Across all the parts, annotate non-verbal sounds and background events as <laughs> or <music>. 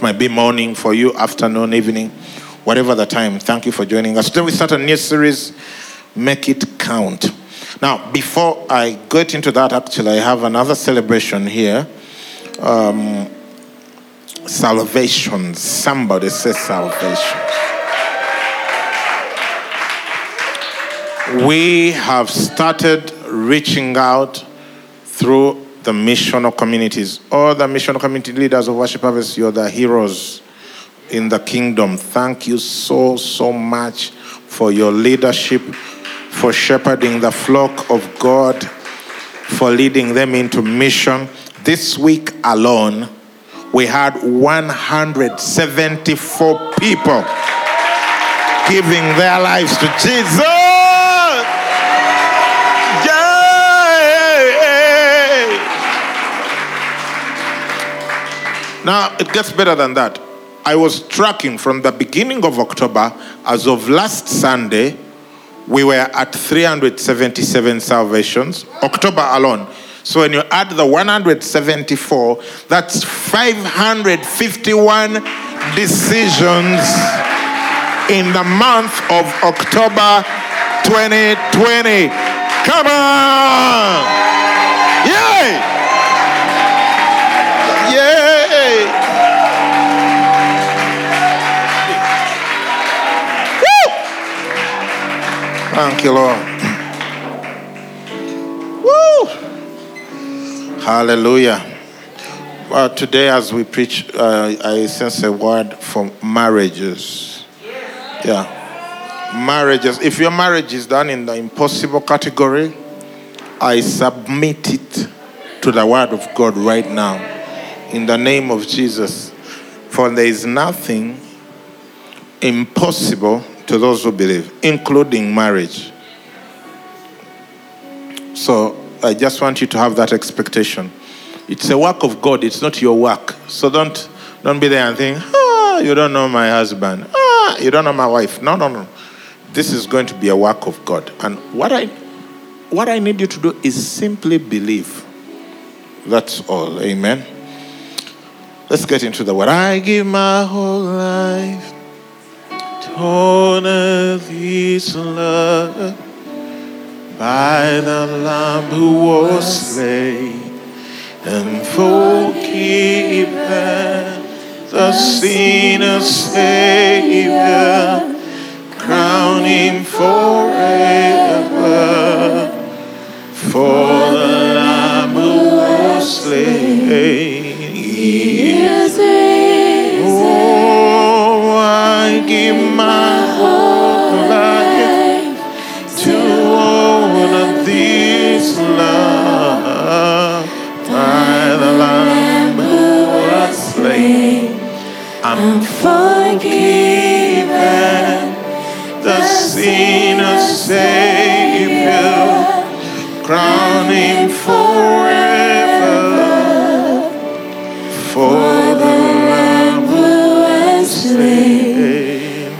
Might be morning for you, afternoon, evening, whatever the time. Thank you for joining us. Today we start a new series, Make It Count. Now, before I get into that, actually, I have another celebration here. Um, salvation. Somebody say salvation. We have started reaching out through the missional communities. All the missional community leaders of Worship Harvest, you're the heroes in the kingdom. Thank you so, so much for your leadership, for shepherding the flock of God, for leading them into mission. This week alone, we had 174 people giving their lives to Jesus. Now, it gets better than that. I was tracking from the beginning of October, as of last Sunday, we were at 377 salvations, October alone. So when you add the 174, that's 551 decisions in the month of October 2020. Come on! Yay! Thank you, Lord. Woo! Hallelujah. Well, today, as we preach, uh, I sense a word for marriages. Yeah. Marriages. If your marriage is done in the impossible category, I submit it to the word of God right now. In the name of Jesus. For there is nothing impossible to those who believe, including marriage. So I just want you to have that expectation. It's a work of God, it's not your work. So don't don't be there and think, ah, you don't know my husband. Ah, you don't know my wife. No, no, no. This is going to be a work of God. And what I what I need you to do is simply believe. That's all. Amen. Let's get into the word. I give my whole life honor this love by the Lamb who was slain and for forgiven the sinner's Savior, crown him forever for I'm forgiven, the sinner's Savior, crown him forever for the Lamb who was slain.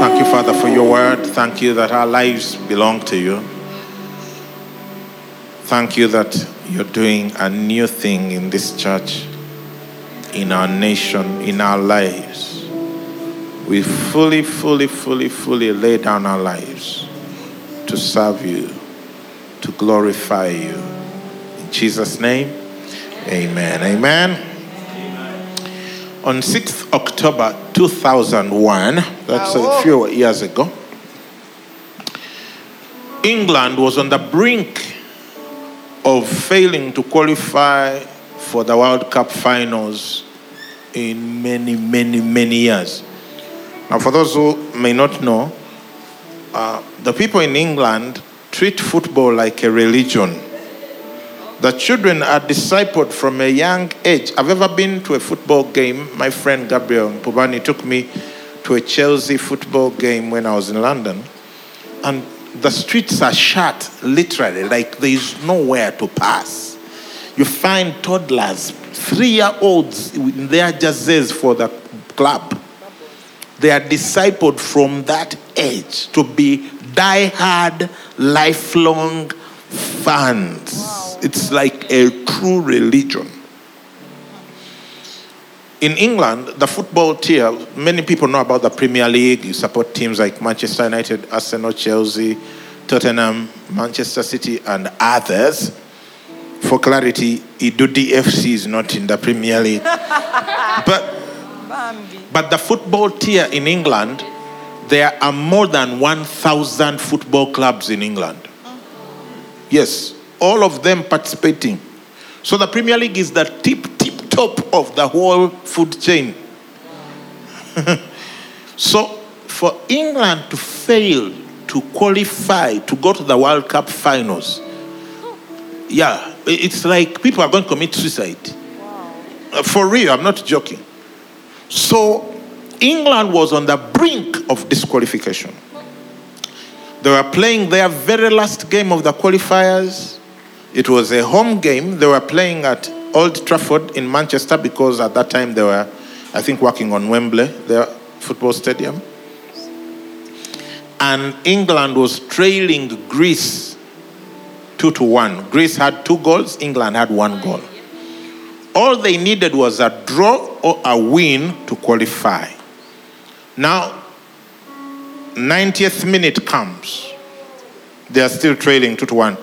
Thank you, Father, for your word. Thank you that our lives belong to you. Thank you that you're doing a new thing in this church, in our nation, in our lives. We fully, fully, fully, fully lay down our lives to serve you, to glorify you. In Jesus' name, amen. Amen. On 6th October 2001, that's a few years ago, England was on the brink of failing to qualify for the World Cup finals in many, many, many years. Now, for those who may not know, uh, the people in England treat football like a religion. The children are discipled from a young age. I've ever been to a football game. My friend Gabriel Pubani took me to a Chelsea football game when I was in London. And the streets are shut, literally, like there is nowhere to pass. You find toddlers, three year olds in their jerseys for the club. They are discipled from that age to be die-hard, lifelong fans. It's like a true religion. In England, the football tier, many people know about the Premier League. You support teams like Manchester United, Arsenal, Chelsea, Tottenham, Manchester City, and others. For clarity, Idudi FC is not in the Premier League. <laughs> but, but the football tier in England, there are more than 1,000 football clubs in England. Oh. Yes, all of them participating. So the Premier League is the tip, tip top of the whole food chain. <laughs> so for England to fail to qualify to go to the World Cup finals, yeah, it's like people are going to commit suicide. Uh, For real, I'm not joking. So England was on the brink of disqualification. They were playing their very last game of the qualifiers. It was a home game. They were playing at Old Trafford in Manchester because at that time they were, I think, working on Wembley, their football stadium. And England was trailing Greece two to one. Greece had two goals, England had one goal. All they needed was a draw or a win to qualify. Now, 90th minute comes. They are still trailing 2 to 1.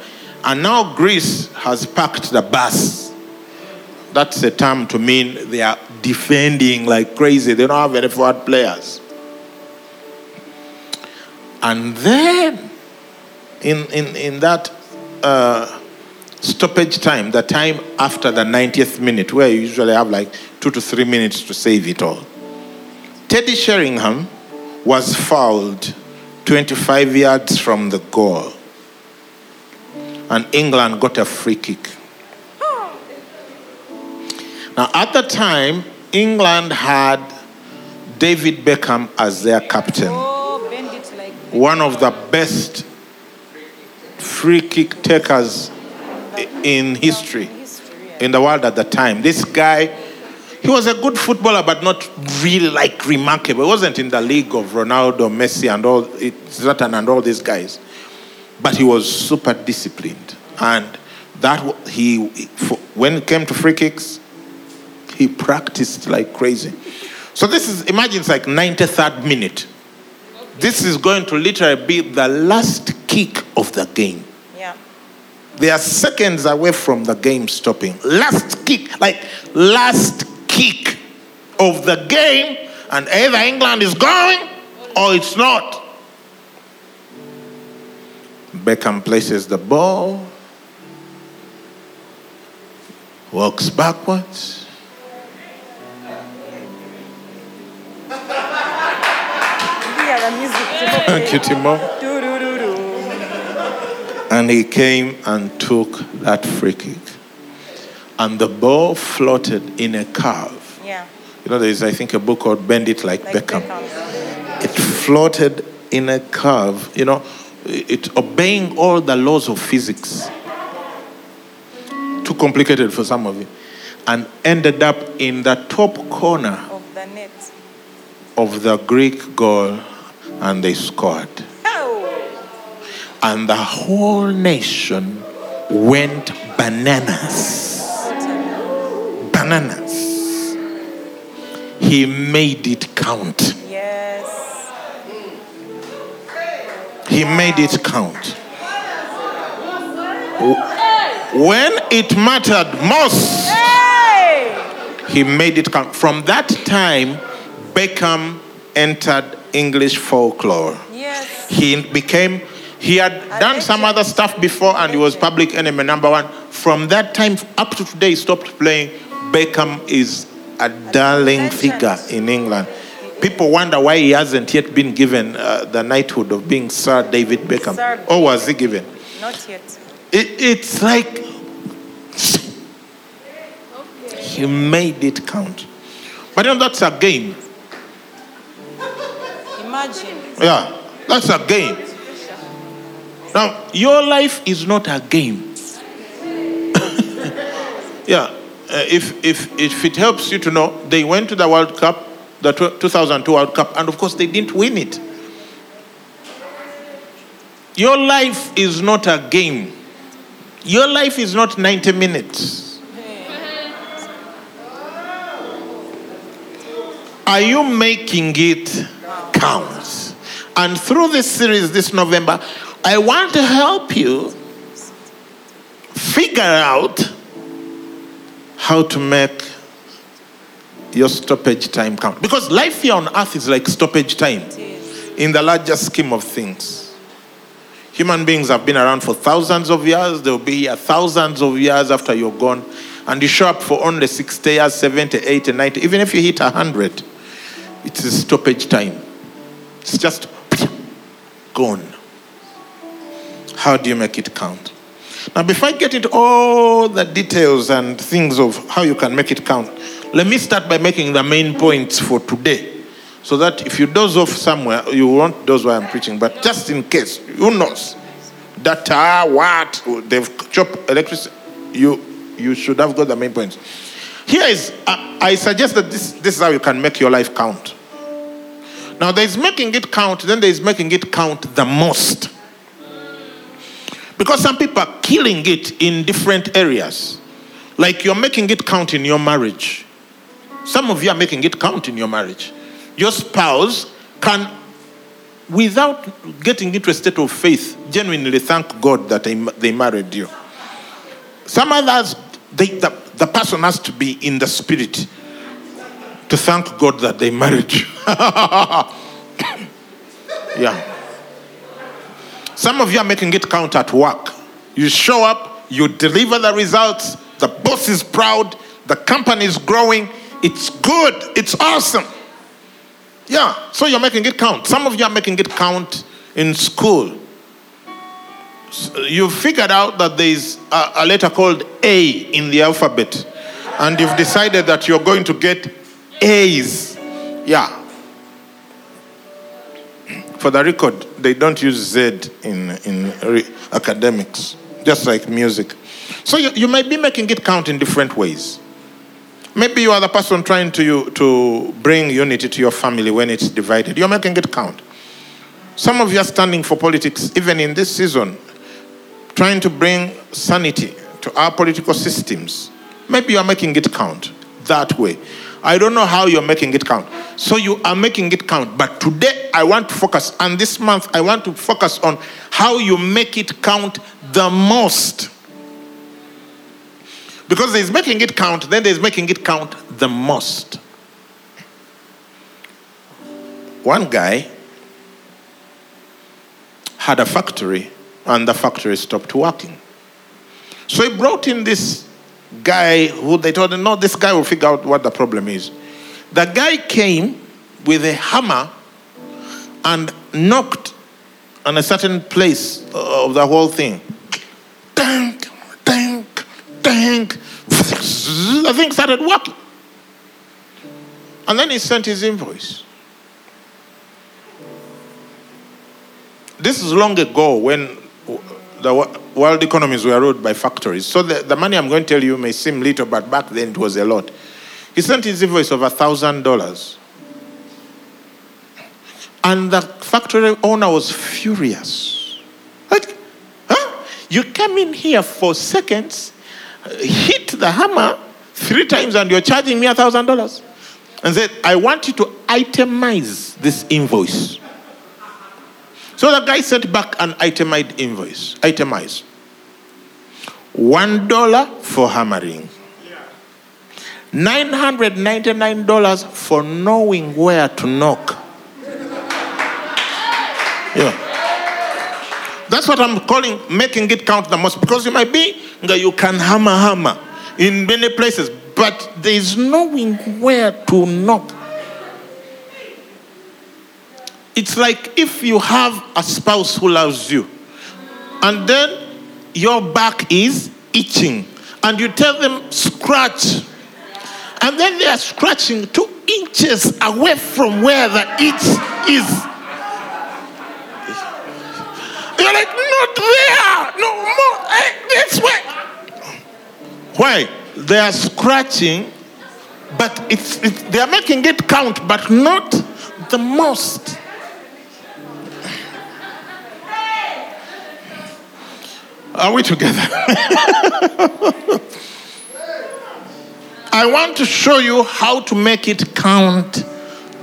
And now Greece has packed the bus. That's a term to mean they are defending like crazy. They don't have any forward players. And then, in, in, in that uh, stoppage time, the time after the 90th minute, where you usually have like two to three minutes to save it all, Teddy Sheringham was fouled 25 yards from the goal. And England got a free kick. Now, at the time, England had David Beckham as their captain, Oh, bend it like one of the best free kick takers in history, in the world at the time. This guy, he was a good footballer, but not really like remarkable. He wasn't in the league of Ronaldo, Messi, and all Zlatan and all these guys. But he was super disciplined, and that he for- when it came to free kicks, he practiced like crazy. So this is imagine it's like 93rd minute. This is going to literally be the last kick of the game. Yeah. They are seconds away from the game stopping. Last kick, like last kick of the game, and either England is going or it's not. Beckham places the ball, walks backwards. Thank you, Timo. And he came and took that free kick. And the ball floated in a curve. Yeah. You know, there's, I think, a book called Bend It Like, Like Beckham. Beckham. It floated in a curve, you know, it obeying all the laws of physics. Too complicated for some of you. And ended up in the top corner Of the net. of the Greek goal, and they scored. And the whole nation went bananas. Bananas. He made it count. Yes. He made it count. When it mattered most, he made it count. From that time, Beckham entered English folklore. Yes. He became, he had done some other stuff before and he was public enemy number one. From that time up to today, he stopped playing. Beckham is a darling figure in England. People wonder why he hasn't yet been given uh, the knighthood of being Sir David Beckham. Sir Or was he given? Not yet. It, it's like he made it count. But you know, that's a game. Imagine. Yeah, that's a game. Now, your life is not a game. <laughs> yeah, uh, if, if, if it helps you to know, they went to the World Cup, the 2002 World Cup, and of course they didn't win it. Your life is not a game. Your life is not 90 minutes. Are you making it count? And through this series this November, I want to help you figure out how to make your stoppage time count. Because life here on earth is like stoppage time in the larger scheme of things. Human beings have been around for thousands of years. They'll be here thousands of years after you're gone. And you show up for only 60 years, 70, 80, 90. Even if you hit 100, it's a stoppage time. It's just gone. How do you make it count? Now, before I get into all the details and things of how you can make it count, let me start by making the main points for today. So that if you doze off somewhere, you won't doze while I'm preaching, but just in case, who knows? Data, what, they've chopped electricity, you, you should have got the main points. Here is, I, I suggest that this, this is how you can make your life count. Now, there's making it count, then there's making it count the most. Because some people are killing it in different areas. Like you're making it count in your marriage. Some of you are making it count in your marriage. Your spouse can, without getting into a state of faith, genuinely thank God that they, they married you. Some others, they, the, the person has to be in the spirit to thank God that they married you. <laughs> yeah. Some of you are making it count at work. You show up, you deliver the results, the boss is proud, the company is growing, it's good, it's awesome. Yeah, so you're making it count. Some of you are making it count in school. You figured out that there's a letter called A in the alphabet, and you've decided that you're going to get A's. Yeah. For the record, they don't use Z in, in re- academics, just like music. So you, you might be making it count in different ways. Maybe you are the person trying to, to bring unity to your family when it's divided. You're making it count. Some of you are standing for politics, even in this season, trying to bring sanity to our political systems. Maybe you are making it count that way. I don't know how you're making it count. So you are making it count. But today I want to focus, and this month I want to focus on how you make it count the most. Because there's making it count, then there's making it count the most. One guy had a factory, and the factory stopped working. So he brought in this guy who they told him, no, this guy will figure out what the problem is. The guy came with a hammer and knocked on a certain place uh, of the whole thing. Tank, tank, tank. The thing started working. And then he sent his invoice. This is long ago when the world economies were ruled by factories. So the, the money I'm going to tell you may seem little, but back then it was a lot. He sent his invoice of $1,000. And the factory owner was furious. Like, huh? You came in here for seconds, hit the hammer three times, and you're charging me $1,000. And said, I want you to itemize this invoice. So the guy sent back an itemized invoice. Itemized. One dollar for hammering. $999 for knowing where to knock. Yeah. That's what I'm calling making it count the most because you might be that you can hammer hammer in many places, but there is knowing where to knock. It's like if you have a spouse who loves you, and then your back is itching, and you tell them scratch, And then they are scratching two inches away from where the itch is. You're like, not there, no more, eh, this way. Why? They are scratching, but it's, it's they are making it count, but not the most. Are we together? <laughs> I want to show you how to make it count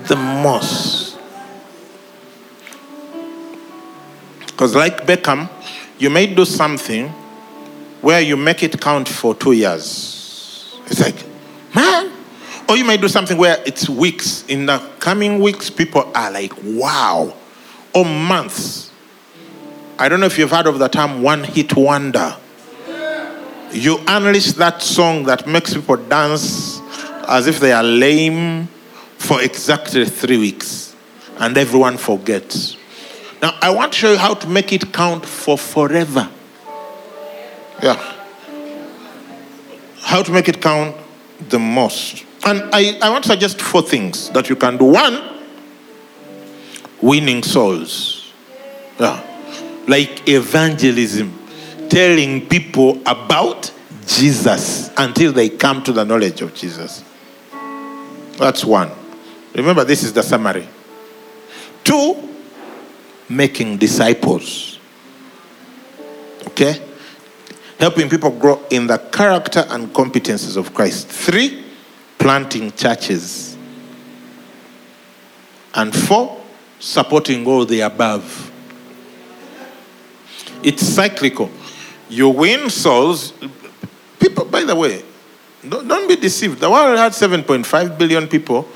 the most. Because, like Beckham, you may do something where you make it count for two years. It's like, man. Or you may do something where it's weeks. In the coming weeks, people are like, wow. Or months. I don't know if you've heard of the term one hit wonder. You unleash that song that makes people dance as if they are lame for exactly three weeks, and everyone forgets. Now, I want to show you how to make it count for forever. Yeah. How to make it count the most. And I, I want to suggest four things that you can do. One, winning souls. Yeah. Like evangelism, telling people about Jesus until they come to the knowledge of Jesus. That's one. Remember, this is the summary. Two, making disciples. Okay? Helping people grow in the character and competences of Christ. Three, planting churches. And four, supporting all the above. It's cyclical. You win souls. People, by the way, don't, don't be deceived. The world had 7.5 billion people,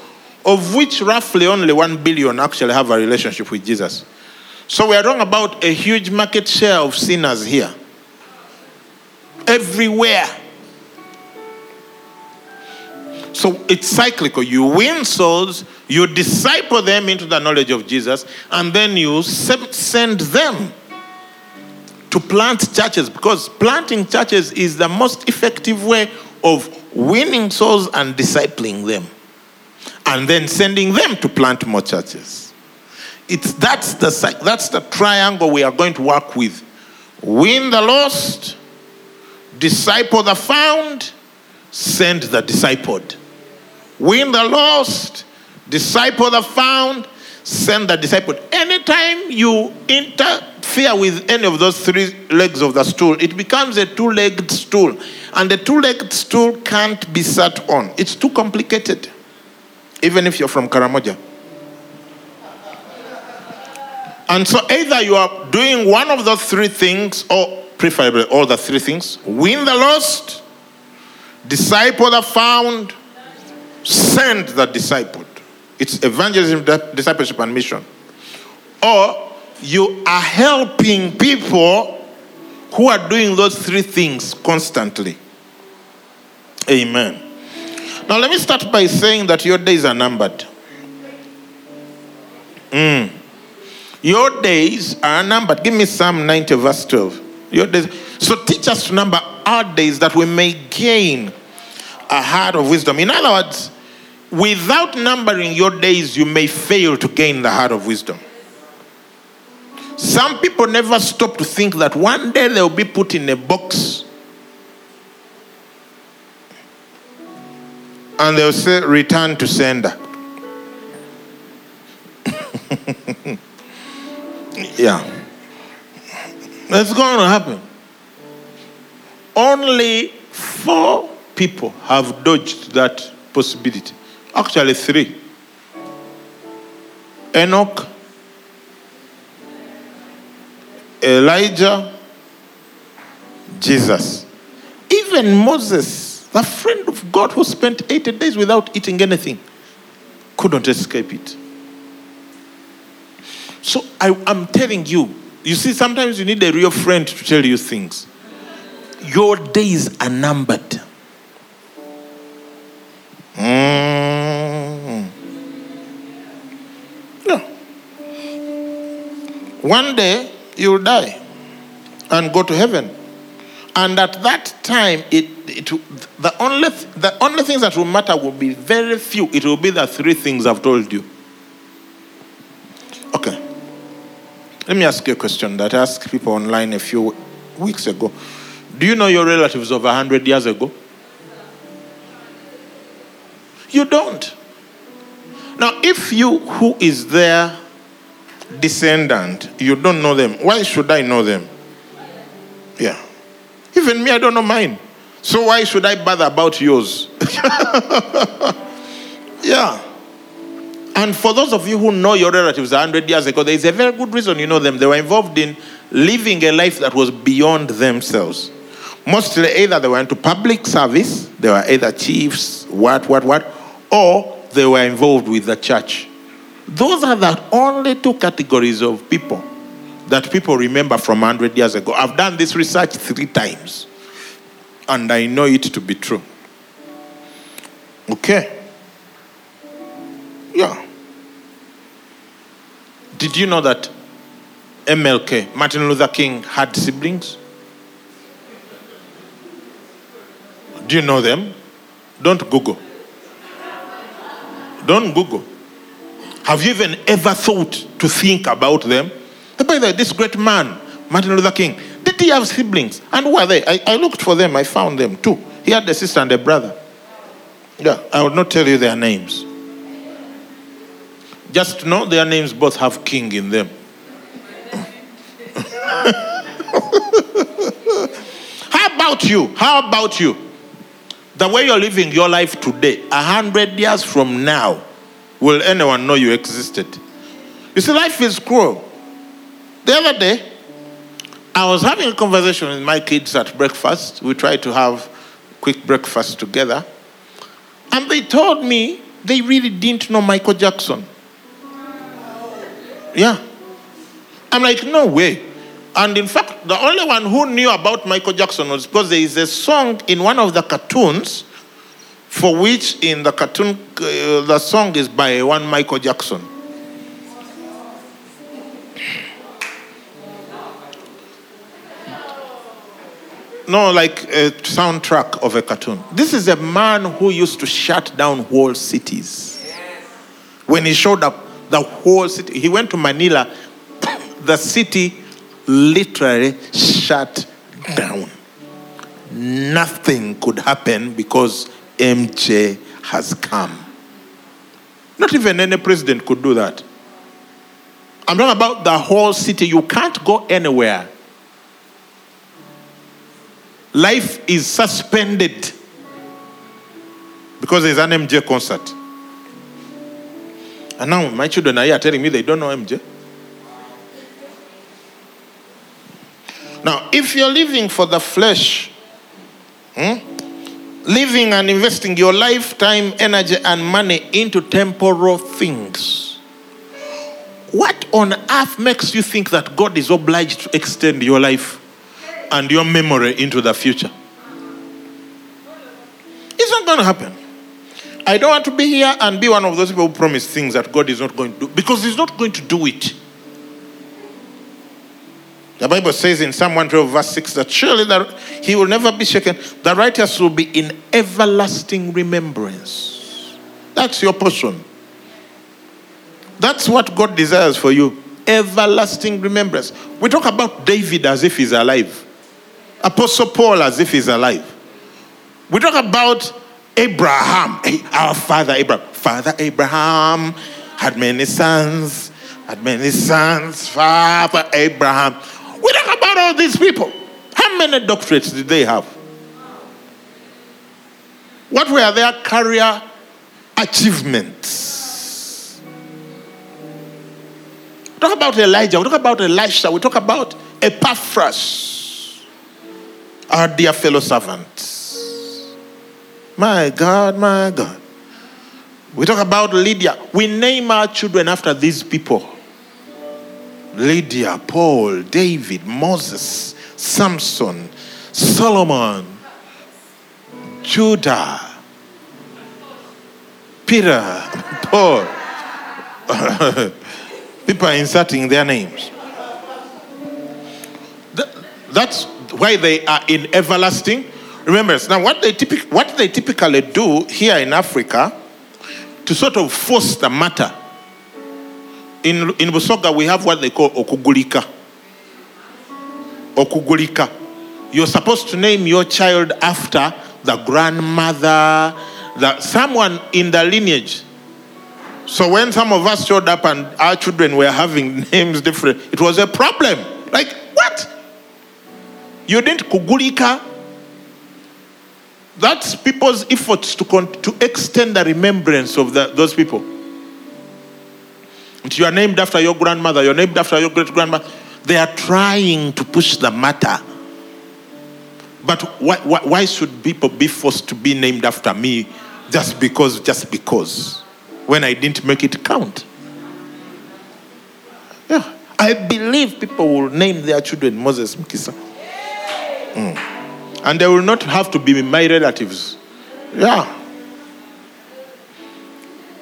of which roughly only 1 billion actually have a relationship with Jesus. So we are wrong about a huge market share of sinners here. Everywhere. So it's cyclical. You win souls, you disciple them into the knowledge of Jesus, and then you send them to plant churches because planting churches is the most effective way of winning souls and discipling them, and then sending them to plant more churches. It's that's the that's the triangle we are going to work with: win the lost, disciple the found, send the discipled. Win the lost, disciple the found, send the discipled. Anytime you interfere with any of those three legs of the stool, it becomes a two legged stool. And the two legged stool can't be sat on, it's too complicated, even if you're from Karamoja. And so either you are doing one of those three things, or preferably all the three things win the lost, disciple the found, send the disciple. It's evangelism, discipleship, and mission. Or you are helping people who are doing those three things constantly. Amen. Now, let me start by saying that your days are numbered. Mm. Your days are numbered. Give me Psalm 90, verse 12. Your days. So teach us to number our days that we may gain a heart of wisdom. In other words, without numbering your days, you may fail to gain the heart of wisdom. Some people never stop to think that one day they'll be put in a box and they'll say, Return to sender. <laughs> yeah. That's going to happen. Only four people have dodged that possibility. Actually, three Enoch, Elijah, Jesus. Even Moses, the friend of God who spent 80 days without eating anything, couldn't escape it. So I, I'm telling you, you see, sometimes you need a real friend to tell you things. Your days are numbered. Mm. One day you'll die and go to heaven. And at that time, it, it, the, only, the only things that will matter will be very few. It will be the three things I've told you. Okay. Let me ask you a question that I asked people online a few weeks ago. Do you know your relatives of 100 years ago? You don't. Now, if you, who is their descendant, you don't know them, why should I know them? Yeah. Even me, I don't know mine. So why should I bother about yours? <laughs> yeah. And for those of you who know your relatives 100 years ago, there is a very good reason you know them. They were involved in living a life that was beyond themselves. Mostly, either they were into public service, they were either chiefs, what, what, what, or they were involved with the church. Those are the only two categories of people that people remember from 100 years ago. I've done this research three times, and I know it to be true. Okay. Yeah. Did you know that MLK, Martin Luther King, had siblings? Do you know them? Don't Google. Don't Google. Have you even ever thought to think about them? By the way, this great man, Martin Luther King, did he have siblings? And who are they? I, I looked for them, I found them too. He had a sister and a brother. Yeah, I will not tell you their names. Just know their names both have king in them. <laughs> How about you? How about you? The way you're living your life today, a hundred years from now, will anyone know you existed? You see, life is cruel. The other day, I was having a conversation with my kids at breakfast. We tried to have quick breakfast together. And they told me they really didn't know Michael Jackson. Yeah. I'm like, no way. And in fact, the only one who knew about Michael Jackson was because there is a song in one of the cartoons for which in the cartoon, uh, the song is by one Michael Jackson. No, like a soundtrack of a cartoon. This is a man who used to shut down whole cities. When he showed up, the whole city, he went to Manila, <coughs> the city literally shut down. Nothing could happen because MJ has come. Not even any president could do that. I'm talking about the whole city. You can't go anywhere. Life is suspended because there's an MJ concert. And now my children are here telling me they don't know MJ. Now, if you're living for the flesh, hmm, living and investing your lifetime, energy, and money into temporal things, what on earth makes you think that God is obliged to extend your life and your memory into the future? It's not going to happen. I don't want to be here and be one of those people who promise things that God is not going to do because He's not going to do it. The Bible says in Psalm 112, verse 6, that surely that he will never be shaken. The righteous will be in everlasting remembrance. That's your portion. That's what God desires for you. Everlasting remembrance. We talk about David as if he's alive, Apostle Paul as if he's alive. We talk about Abraham, eh, our father Abraham. Father Abraham had many sons, had many sons, Father Abraham. We talk about all these people. How many doctorates did they have? What were their career achievements? We talk about Elijah, we talk about Elisha, we talk about Epaphras, our dear fellow servants. My God, my God. We talk about Lydia. We name our children after these people. Lydia, Paul, David, Moses, Samson, Solomon, Judah, Peter, <laughs> Paul. People are inserting their names. That's why they are in everlasting remembrance. Now, what they, typic- what they typically do here in Africa to sort of force the matter, in, in Busoga, we have what they call okugulika. Okugulika. You're supposed to name your child after the grandmother, the, someone in the lineage. So when some of us showed up and our children were having <laughs> names different, it was a problem. Like, what? You didn't kugulika? That's people's efforts to, con- to extend the remembrance of the, those people. You are named after your grandmother, you're named after your great grandmother. They are trying to push the matter. But why, why, why should people be forced to be named after me just because, just because, when I didn't make it count? Yeah. I believe people will name their children Moses Mukisa. Mm. And they will not have to be my relatives. Yeah.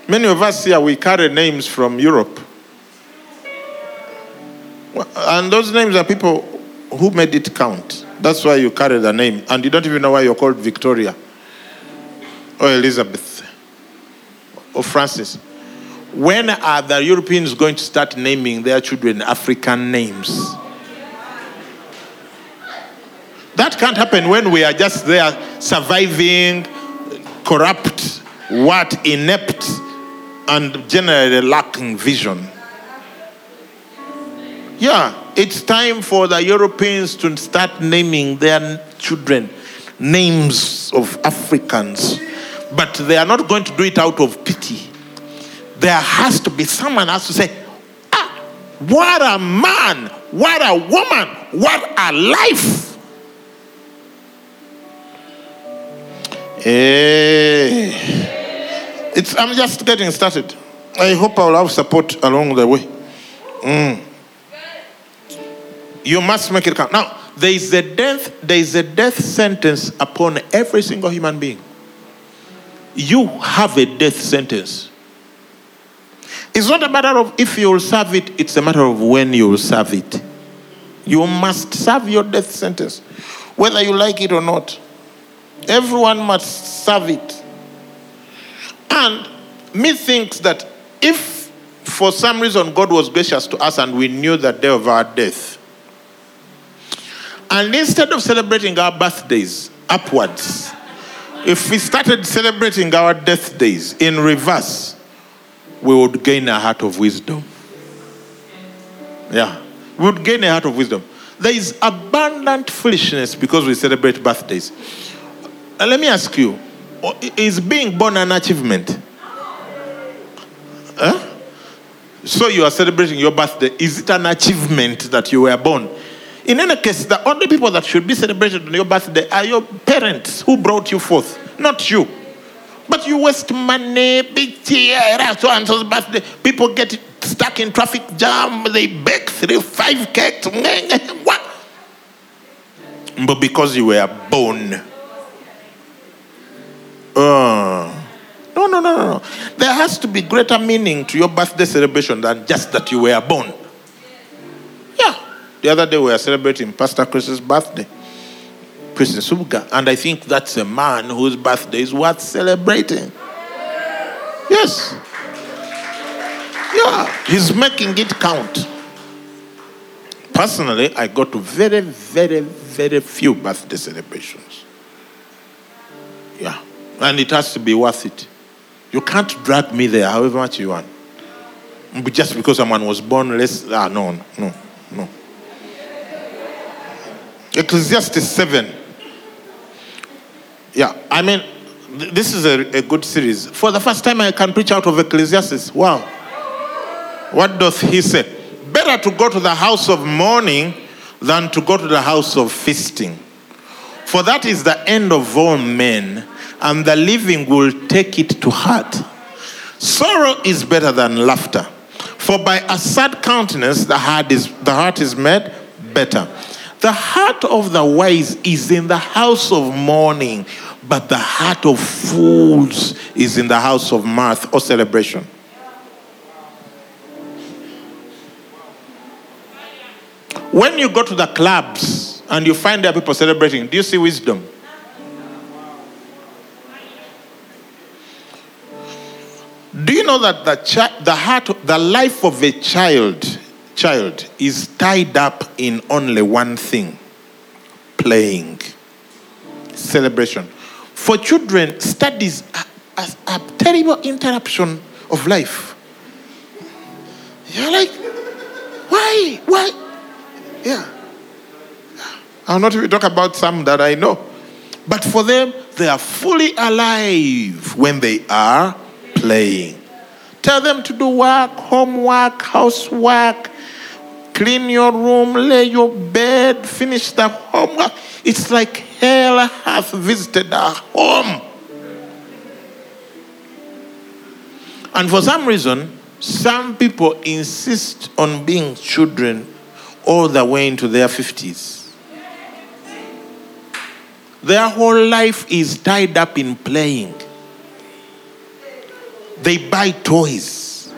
Many of us here, we carry names from Europe. And those names are people who made it count. That's why you carry the name. And you don't even know why you're called Victoria or Elizabeth or Francis. When are the Europeans going to start naming their children African names? That can't happen when we are just there surviving, corrupt, what, inept, and generally lacking vision. Yeah, it's time for the Europeans to start naming their children names of Africans. But they are not going to do it out of pity. There has to be someone has to say, ah, what a man, what a woman, what a life. Eh, it's, I'm just getting started. I hope I'll have support along the way. Mm. You must make it count. Now, there is a death, there is a death sentence upon every single human being. You have a death sentence. It's not a matter of if you will serve it, it's a matter of when you will serve it. You must serve your death sentence, whether you like it or not. Everyone must serve it. And me thinks that if for some reason God was gracious to us and we knew the day of our death, and instead of celebrating our birthdays upwards, if we started celebrating our death days in reverse, we would gain a heart of wisdom. Yeah, we would gain a heart of wisdom. There is abundant foolishness because we celebrate birthdays. Uh, let me ask you Oh, is being born an achievement? Huh? So you are celebrating your birthday. Is it an achievement that you were born? In any case, the only people that should be celebrated on your birthday are your parents who brought you forth, not you. But you waste money, big tear, so and so's birthday. People get stuck in traffic jam, they bake three, five cakes. <laughs> But because you were born. Uh, no, no, no, no. There has to be greater meaning to your birthday celebration than just that you were born. Yeah. The other day we were celebrating Pastor Chris's birthday. Chris Subuga. And I think that's a man whose birthday is worth celebrating. Yes. Yeah. He's making it count. Personally, I go to very, very, very few birthday celebrations. Yeah. And it has to be worth it. You can't drag me there however much you want. Just because someone was born less. Ah, no, no, no. Ecclesiastes 7. Yeah, I mean, th- this is a, a good series. For the first time, I can preach out of Ecclesiastes. Wow. What doth he say? Better to go to the house of mourning than to go to the house of feasting. For that is the end of all men, and the living will take it to heart. Sorrow is better than laughter, for by a sad countenance the heart is, the heart is made better. The heart of the wise is in the house of mourning, but the heart of fools is in the house of mirth or celebration. When you go to the clubs, and you find there people celebrating. Do you see wisdom? You know that the, chi- the heart, the life of a child, child is tied up in only one thing: playing, celebration. For children, studies are, a terrible interruption of life. You're like, why, why? Yeah. I'll not even talk about some that I know. But for them, they are fully alive when they are playing. Tell them to do work, homework, housework, clean your room, lay your bed, finish the homework. It's like hell hath visited our home. And for some reason, some people insist on being children all the way into their 50s. Their whole life is tied up in playing. They buy toys.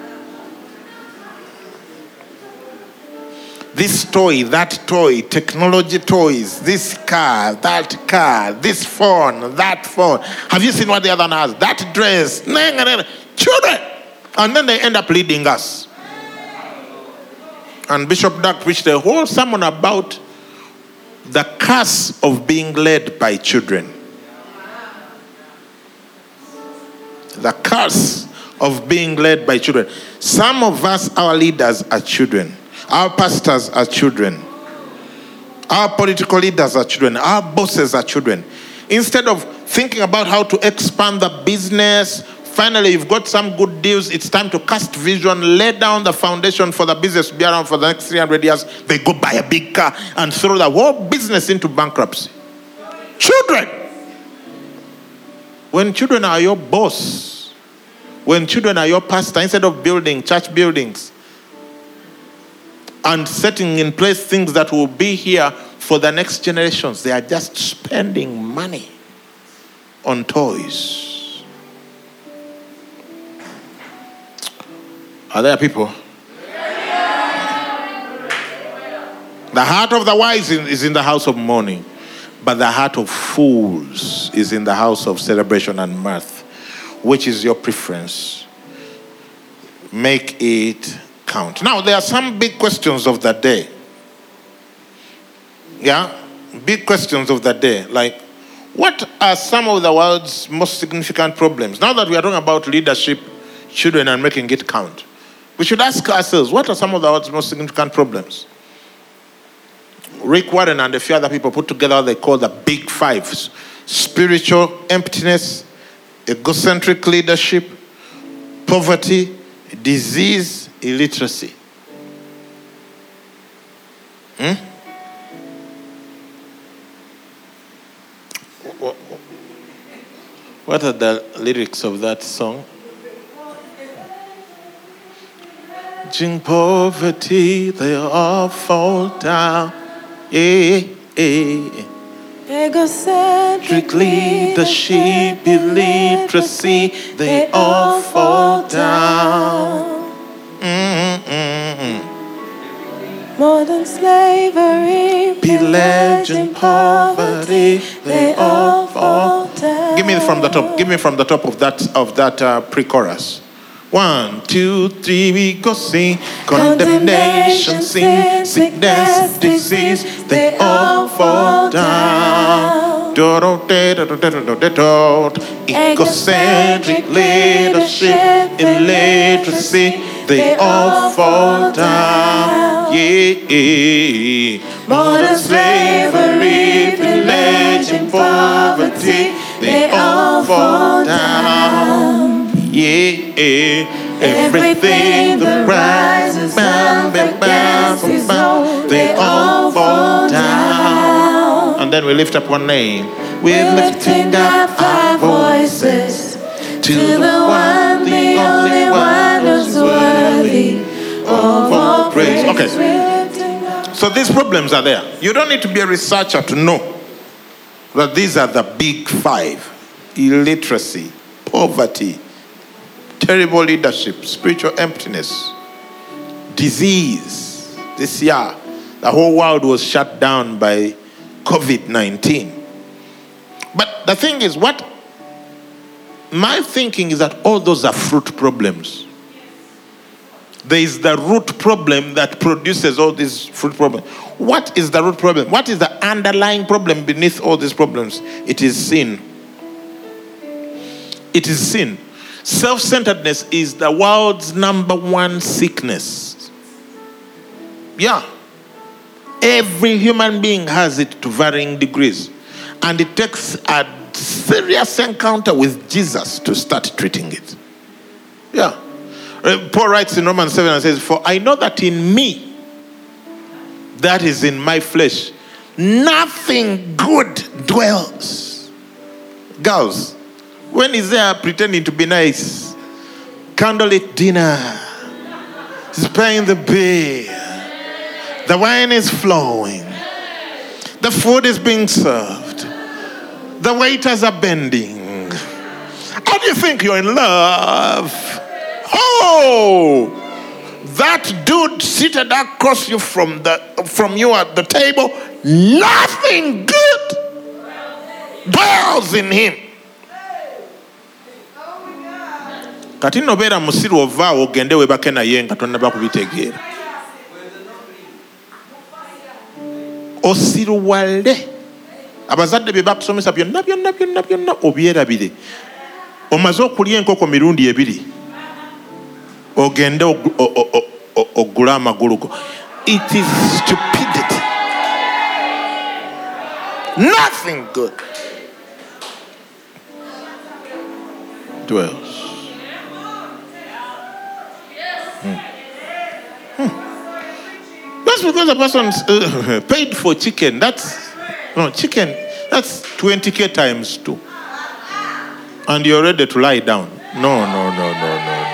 This toy, that toy, technology toys, this car, that car, this phone, that phone. Have you seen what the other one has? That dress. Children. And then they end up leading us. And Bishop Dag preached a whole sermon about the curse of being led by children. The curse of being led by children. Some of us, our leaders, are children. Our pastors are children. Our political leaders are children. Our bosses are children. Instead of thinking about how to expand the business, finally you've got some good deals, it's time to cast vision, lay down the foundation for the business to be around for the next 300 years. They go buy a big car and throw the whole business into bankruptcy. Children. When children are your boss, when children are your pastor, instead of building church buildings and setting in place things that will be here for the next generations, they are just spending money on toys. Are there people? The heart of the wise is in the house of mourning, but the heart of fools is in the house of celebration and mirth. Which is your preference? Make it count. Now, there are some big questions of the day. Yeah? Big questions of the day. Like, what are some of the world's most significant problems? Now that we are talking about leadership, children, and making it count, we should ask ourselves what are some of the world's most significant problems? Rick Warren and a few other people put together what they call the big fives spiritual emptiness, egocentric leadership, poverty, disease, illiteracy. Hmm? Wh- wh- What are the lyrics of that song? Jing poverty, they all fall down. Eh, eh. Egocentric sheep believe, illiteracy, they all fall down. Mm. Modern slavery, Pillage and poverty, they all fall down. Give me from the top. Give me from the top of that of that uh, pre-chorus. One, two, three, we go sing. Condemnation, sin, sickness, disease, they all fall down. Do, do, do, do, do, do, do, do. Egocentric leadership, illiteracy, they all fall down. Yeah. Modern slavery, pillage, and poverty, they all fall down. Yeah, everything that rises, bam, bam, bam, bam, they all fall down. And then we lift up one name. We're lifting up our voices to the one, the only one who's worthy of all praise. Okay. So these problems are there. You don't need to be a researcher to know that these are the big five illiteracy, poverty, terrible leadership, spiritual emptiness, disease. This year, the whole world was shut down by COVID 19. But the thing is, what my thinking is that all those are fruit problems. There is the root problem that produces all these fruit problems. What is the root problem? What is the underlying problem beneath all these problems? It is sin. It is sin. Self centeredness is the world's number one sickness. Yeah. Every human being has it to varying degrees. And it takes a serious encounter with Jesus to start treating it. Yeah. Uh, Paul writes in Romans 7 and says, For I know that in me, that is in my flesh, nothing good dwells. Girls, when is there pretending to be nice? Candlelit dinner, he's paying the bill, the wine is flowing, the food is being served, the waiters are bending. How do you think you're in love? Oh, that dude seated across you from the from you at the table, nothing good dwells in him. kati nno beera musiru ovaawo ogende webake naye nga tonnaba kubitegeera. Osiruwale abazadde bye bakusomesa byonna byonna byonna byonna obyerabire. Omaze okulya enkoko mirundi ebiri ogende oggule amagulu go. It is stupidity. Nothing good. 12 Just because the person's paid for chicken, that's no chicken, that's 20k times two. And you're ready to lie down. No, no, no, no, no,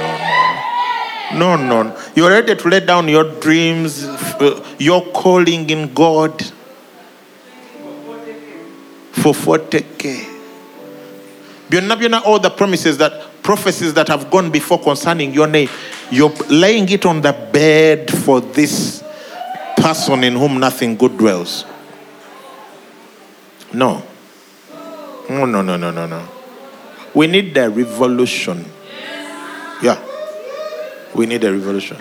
no, no. No, no. You're ready to lay down your dreams, uh, your calling in God for 40k. Byonna byonna, all the promises that prophecies that have gone before concerning your name, you're laying it on the bed for this person in whom nothing good dwells no no no no no no no we need the revolution yeah we need a revolution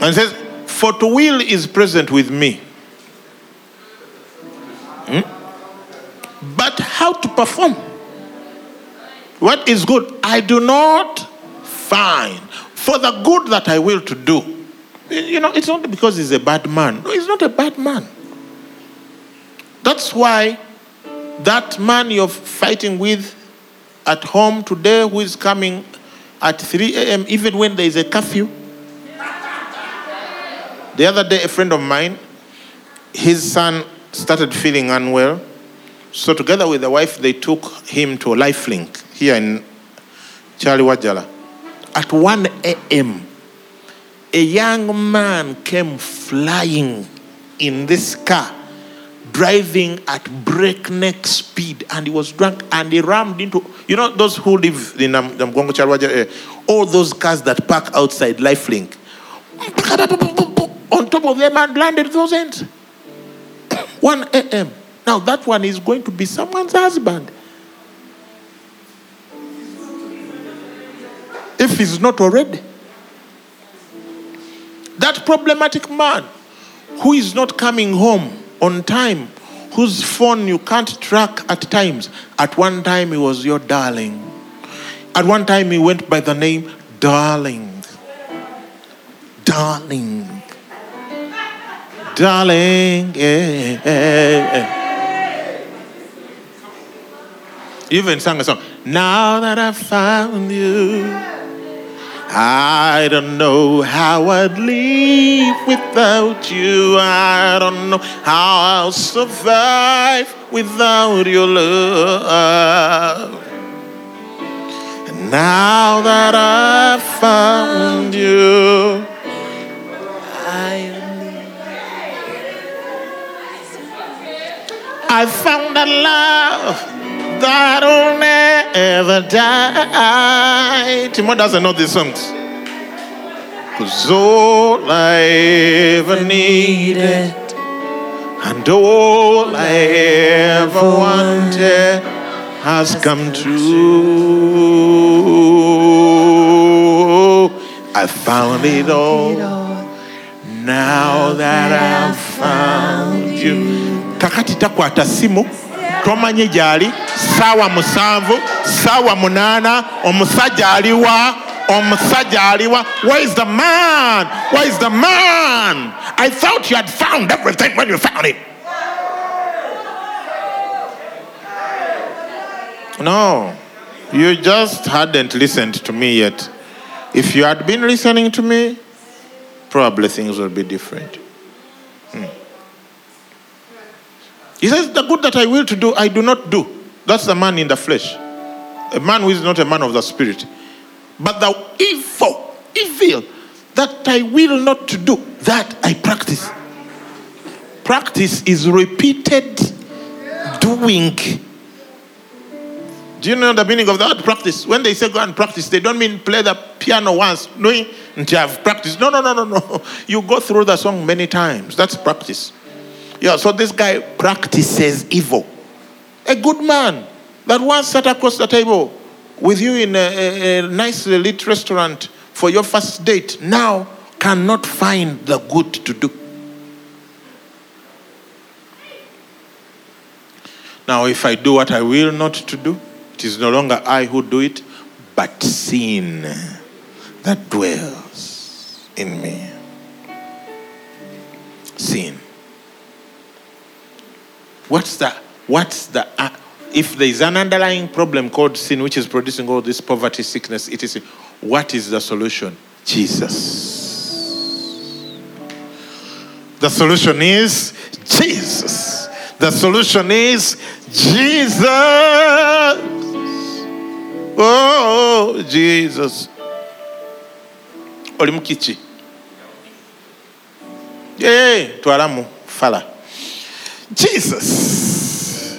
and says for to will is present with me Hmm? but how to perform. What is good? I do not find. For the good that I will to do. You know, it's not because he's a bad man. No, he's not a bad man. That's why that man you're fighting with at home today, who is coming at 3 a.m., even when there is a curfew. The other day, a friend of mine, his son started feeling unwell. So together with the wife, they took him to a Lifelink here in Kyaliwajjala. At 1 a.m., a young man came flying in this car, driving at breakneck speed, and he was drunk and he rammed into, you know, those who live in um, Mgongo Wajala, all those cars that park outside Lifelink. On top of them and landed those ends. 1 a.m. Now that one is going to be someone's husband. If he's not already. That problematic man who is not coming home on time, whose phone you can't track at times. At one time, he was your darling. At one time, he went by the name Darling. Darling. Darling. yeah, yeah, yeah. Even sang a song. Now that I've found you, I don't know how I'd live without you. I don't know how I'll survive without your love. And now that I've found you, I I found a love that'll never die. Timo doesn't know these songs. Cause all I ever needed, And all I ever wanted has come true. I found it all. Now that I've found you. kakati takwata simu tomanyi gyali saawa musanvu saawa munaana omusajja aliwa omusajja aliwa. Where is the man? Where is the man? I thought you had found everything when you found it no you just hadn't listened to me yet. If you had been listening to me probably things would be different He says, The good that I will to do, I do not do. That's the man in the flesh. A man who is not a man of the spirit. But the evil, evil that I will not to do, that I practice. Practice is repeated doing. Do you know the meaning of word practice? When they say go and practice, they don't mean play the piano once, knowing until I've practiced. No, no, no, no, no. You go through the song many times. That's practice. Yeah, so this guy practices evil. A good man that once sat across the table with you in a, a, a nice lit restaurant for your first date now cannot find the good to do. Now, if I do what I will not to do, it is no longer I who do it, but sin that dwells in me. Sin. What's the what's the uh, if there is an underlying problem called sin which is producing all this poverty, sickness, it is what is the solution? Jesus. The solution is Jesus. The solution is Jesus. Oh, Jesus. Oli mukiki? Eh, twalamu fala. Jesus.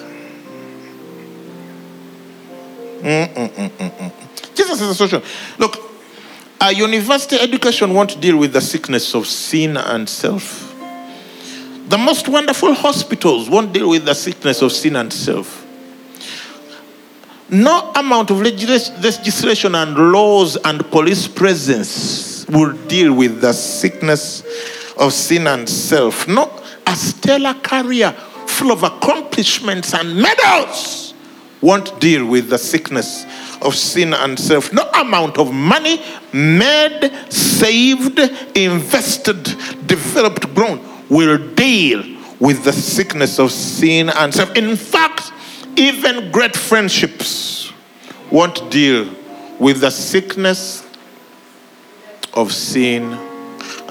Mm-mm-mm-mm-mm. Jesus is the solution. Look, a university education won't deal with the sickness of sin and self. The most wonderful hospitals won't deal with the sickness of sin and self. No amount of legislation and laws and police presence will deal with the sickness of sin and self. No, a stellar career full of accomplishments and medals won't deal with the sickness of sin and self. No amount of money made, saved, invested, developed, grown will deal with the sickness of sin and self. In fact, even great friendships won't deal with the sickness of sin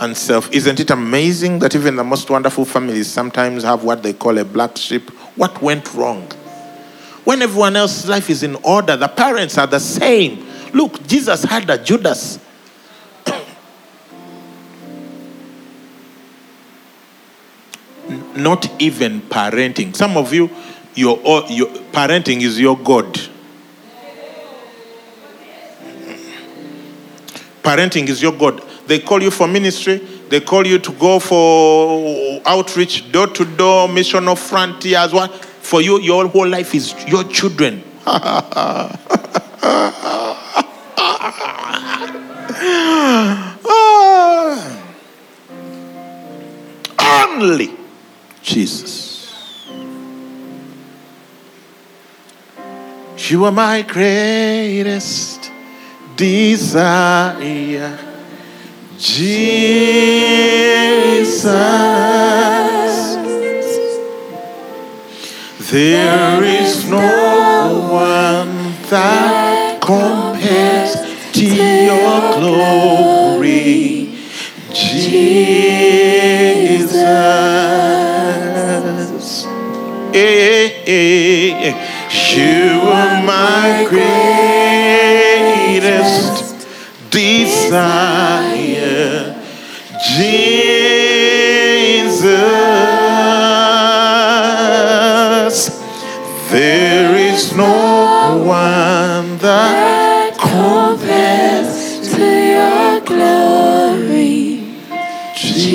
and self. Isn't it amazing that even the most wonderful families sometimes have what they call a black sheep? What went wrong? When everyone else's life is in order, the parents are the same. Look, Jesus had a Judas. <coughs> Not even parenting. Some of you, your, your parenting is your God. Parenting is your God. They call you for ministry. They call you to go for outreach, door to door, mission of frontiers. What for you? Your whole life is your children. <laughs> Only Jesus. You are my greatest desire. Jesus. There is no one that compares to your glory. Jesus. Eh, eh, eh. You are my greatest desire. Jesus. There is no one that compares to your glory, Jesus.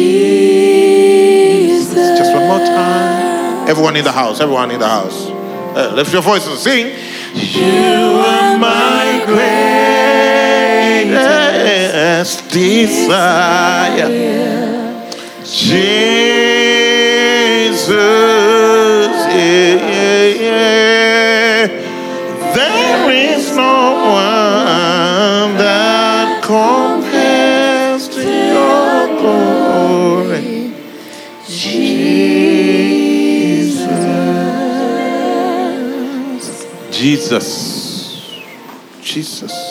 Just one more time. Everyone in the house, everyone in the house. Uh, lift your voice and sing. You are my greatest desire. Jesus, yeah, yeah, yeah. There is no one that compares to your glory. Jesus. Jesus. Jesus.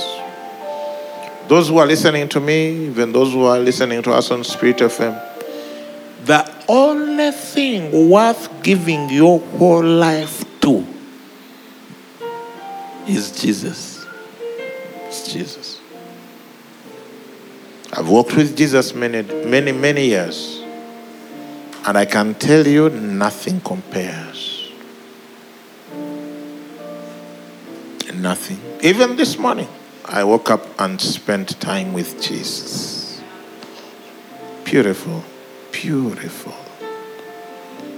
Those who are listening to me, even those who are listening to us on Spirit FM, the only thing worth giving your whole life to is Jesus. It's Jesus. I've walked with Jesus many, many, many years, and I can tell you nothing compares. Nothing. Even this morning, I woke up and spent time with Jesus. Beautiful, beautiful.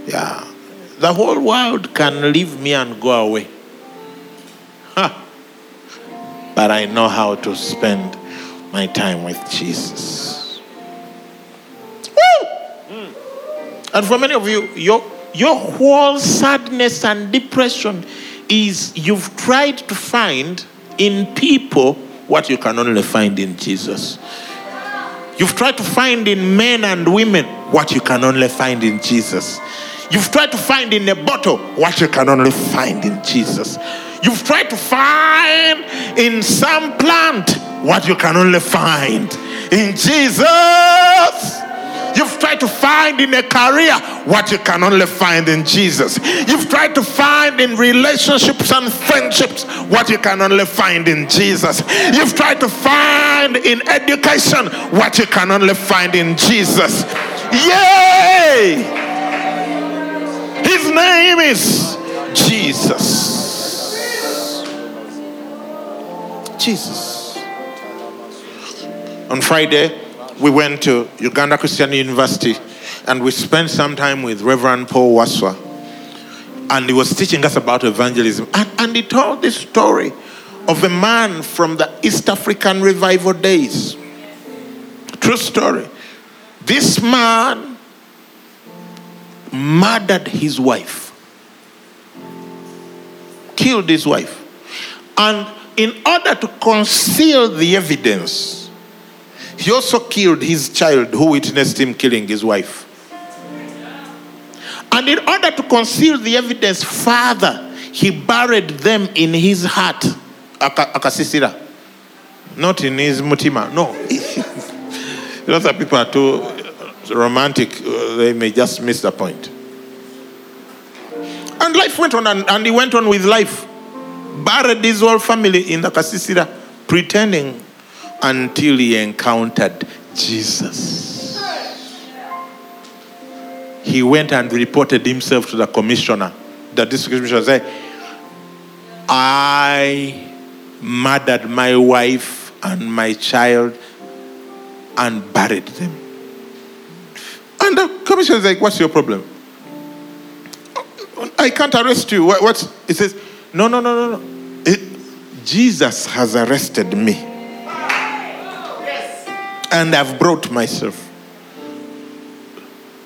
Yeah. The whole world can leave me and go away. Ha. But I know how to spend my time with Jesus. Woo! Mm. And for many of you, your, your whole sadness and depression is you've tried to find in people what you can only find in Jesus. You've tried to find in men and women what you can only find in Jesus. You've tried to find in a bottle what you can only find in Jesus. You've tried to find in some plant what you can only find in Jesus. You've tried to find in a career what you can only find in Jesus. You've tried to find in relationships and friendships what you can only find in Jesus. You've tried to find in education what you can only find in Jesus. Yay! His name is Jesus. Jesus. On Friday, we went to Uganda Christian University and we spent some time with Reverend Paul Waswa. And he was teaching us about evangelism. And, and he told this story of a man from the East African revival days. True story. This man murdered his wife, killed his wife. And in order to conceal the evidence, he also killed his child who witnessed him killing his wife. And in order to conceal the evidence further, he buried them in his heart. Aka- Akasisira. Not in his mutima. No. <laughs> know that people are too romantic, uh, they may just miss the point. And life went on, and, and he went on with life. Buried his whole family in the Kasisira, pretending until he encountered Jesus. He went and reported himself to the commissioner. The district commissioner said, I murdered my wife and my child and buried them. And the commissioner is like, What's your problem? I can't arrest you. What, what's he says, No, no, no, no, no. It- Jesus has arrested me. And I've brought myself.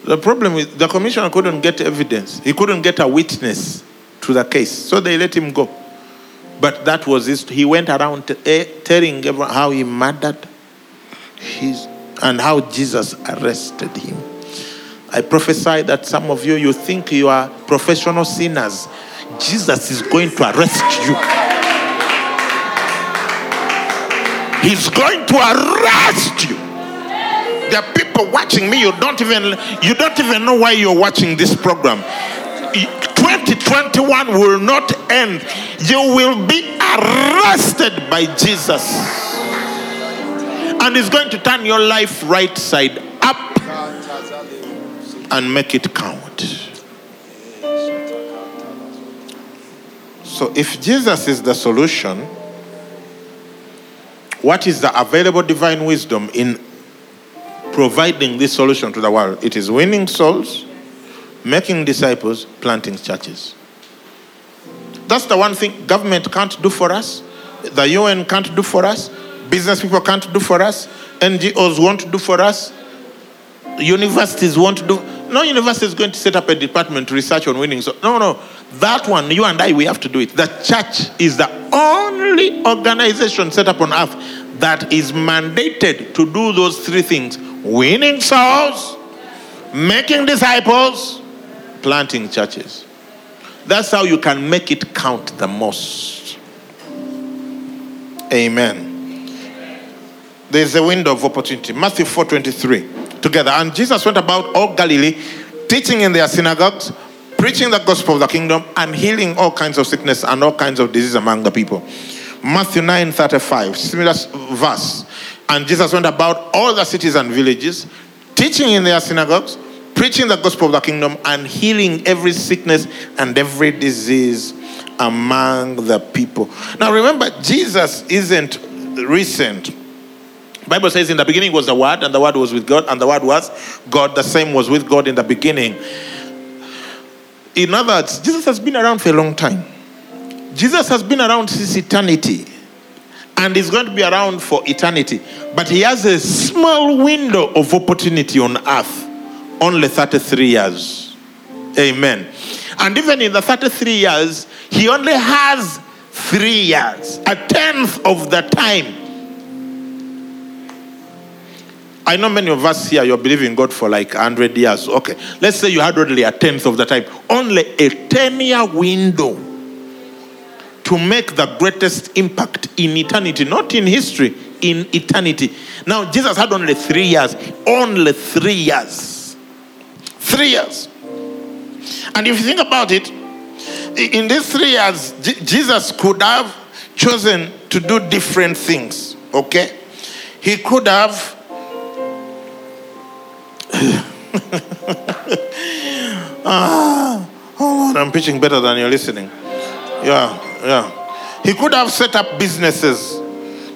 The problem is the commissioner couldn't get evidence. He couldn't get a witness to the case. So they let him go. But that was his. He went around eh, telling everyone how he murdered his and how Jesus arrested him. I prophesy that some of you, you think you are professional sinners. Jesus is going to arrest you. He's going to arrest you. There are people watching me. You don't even you don't even know why you're watching this program. 2021 will not end. You will be arrested by Jesus. And he's going to turn your life right side up and make it count. So if Jesus is the solution, what is the available divine wisdom in providing this solution to the world? It is winning souls, making disciples, planting churches. That's the one thing government can't do for us, the UN can't do for us, business people can't do for us, NGOs won't do for us, universities won't do. No university is going to set up a department to research on winning. So no, no, that one you and I we have to do it. The church is the only organization set up on earth that is mandated to do those three things: winning souls, making disciples, planting churches. That's how you can make it count the most. Amen. There's a window of opportunity. Matthew 4:23. Together. And Jesus went about all Galilee, teaching in their synagogues, preaching the gospel of the kingdom, and healing all kinds of sickness and all kinds of disease among the people. Matthew 9:35, similar verse. And Jesus went about all the cities and villages, teaching in their synagogues, preaching the gospel of the kingdom, and healing every sickness and every disease among the people. Now remember, Jesus isn't recent. Bible says in the beginning was the word and the word was with God and the word was God the same was with God in the beginning. In other words, Jesus has been around for a long time. Jesus has been around since eternity and is going to be around for eternity. But he has a small window of opportunity on earth, only 33 years. Amen. And even in the 33 years, he only has three years, a tenth of the time I know many of us here, you're believing God for like 100 years. Okay, let's say you had only a tenth of the time, only a 10 year window to make the greatest impact in eternity, not in history, in eternity. Now, Jesus had only three years, only three years. Three years. And if you think about it, in these three years, J- Jesus could have chosen to do different things, okay? He could have <laughs> ah, oh, I'm preaching better than you're listening. Yeah, yeah. He could have set up businesses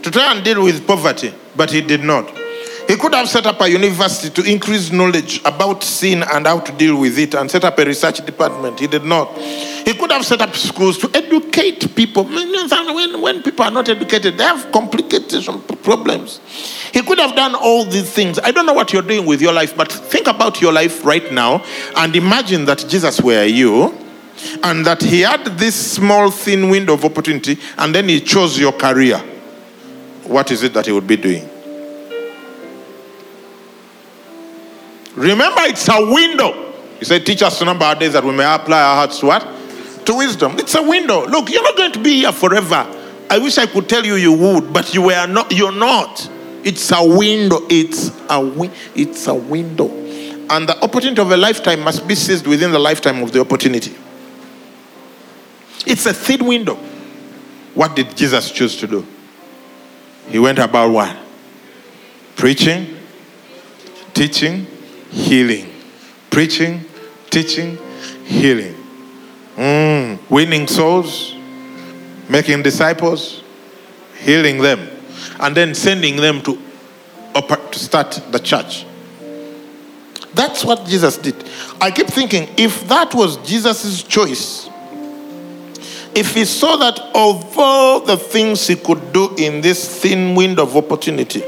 to try and deal with poverty, but he did not. He could have set up a university to increase knowledge about sin and how to deal with it and set up a research department. He did not. He could have set up schools to educate people. When, when people are not educated, they have complicated problems. He could have done all these things. I don't know what you're doing with your life, but think about your life right now and imagine that Jesus were you and that he had this small, thin window of opportunity and then he chose your career. What is it that he would be doing? Remember, it's a window. He said, Teach us to number our days that we may apply our hearts to what? To wisdom. It's a window. Look, you're not going to be here forever. I wish I could tell you you would, but you were not. You're not. It's a window. It's a wi- It's a window, and the opportunity of a lifetime must be seized within the lifetime of the opportunity. It's a thin window. What did Jesus choose to do? He went about what? Preaching, teaching, healing. Preaching, teaching, healing. Mm, winning souls, making disciples, healing them, and then sending them to, to start the church. That's what Jesus did. I keep thinking if that was Jesus' choice, if he saw that of all the things he could do in this thin window of opportunity,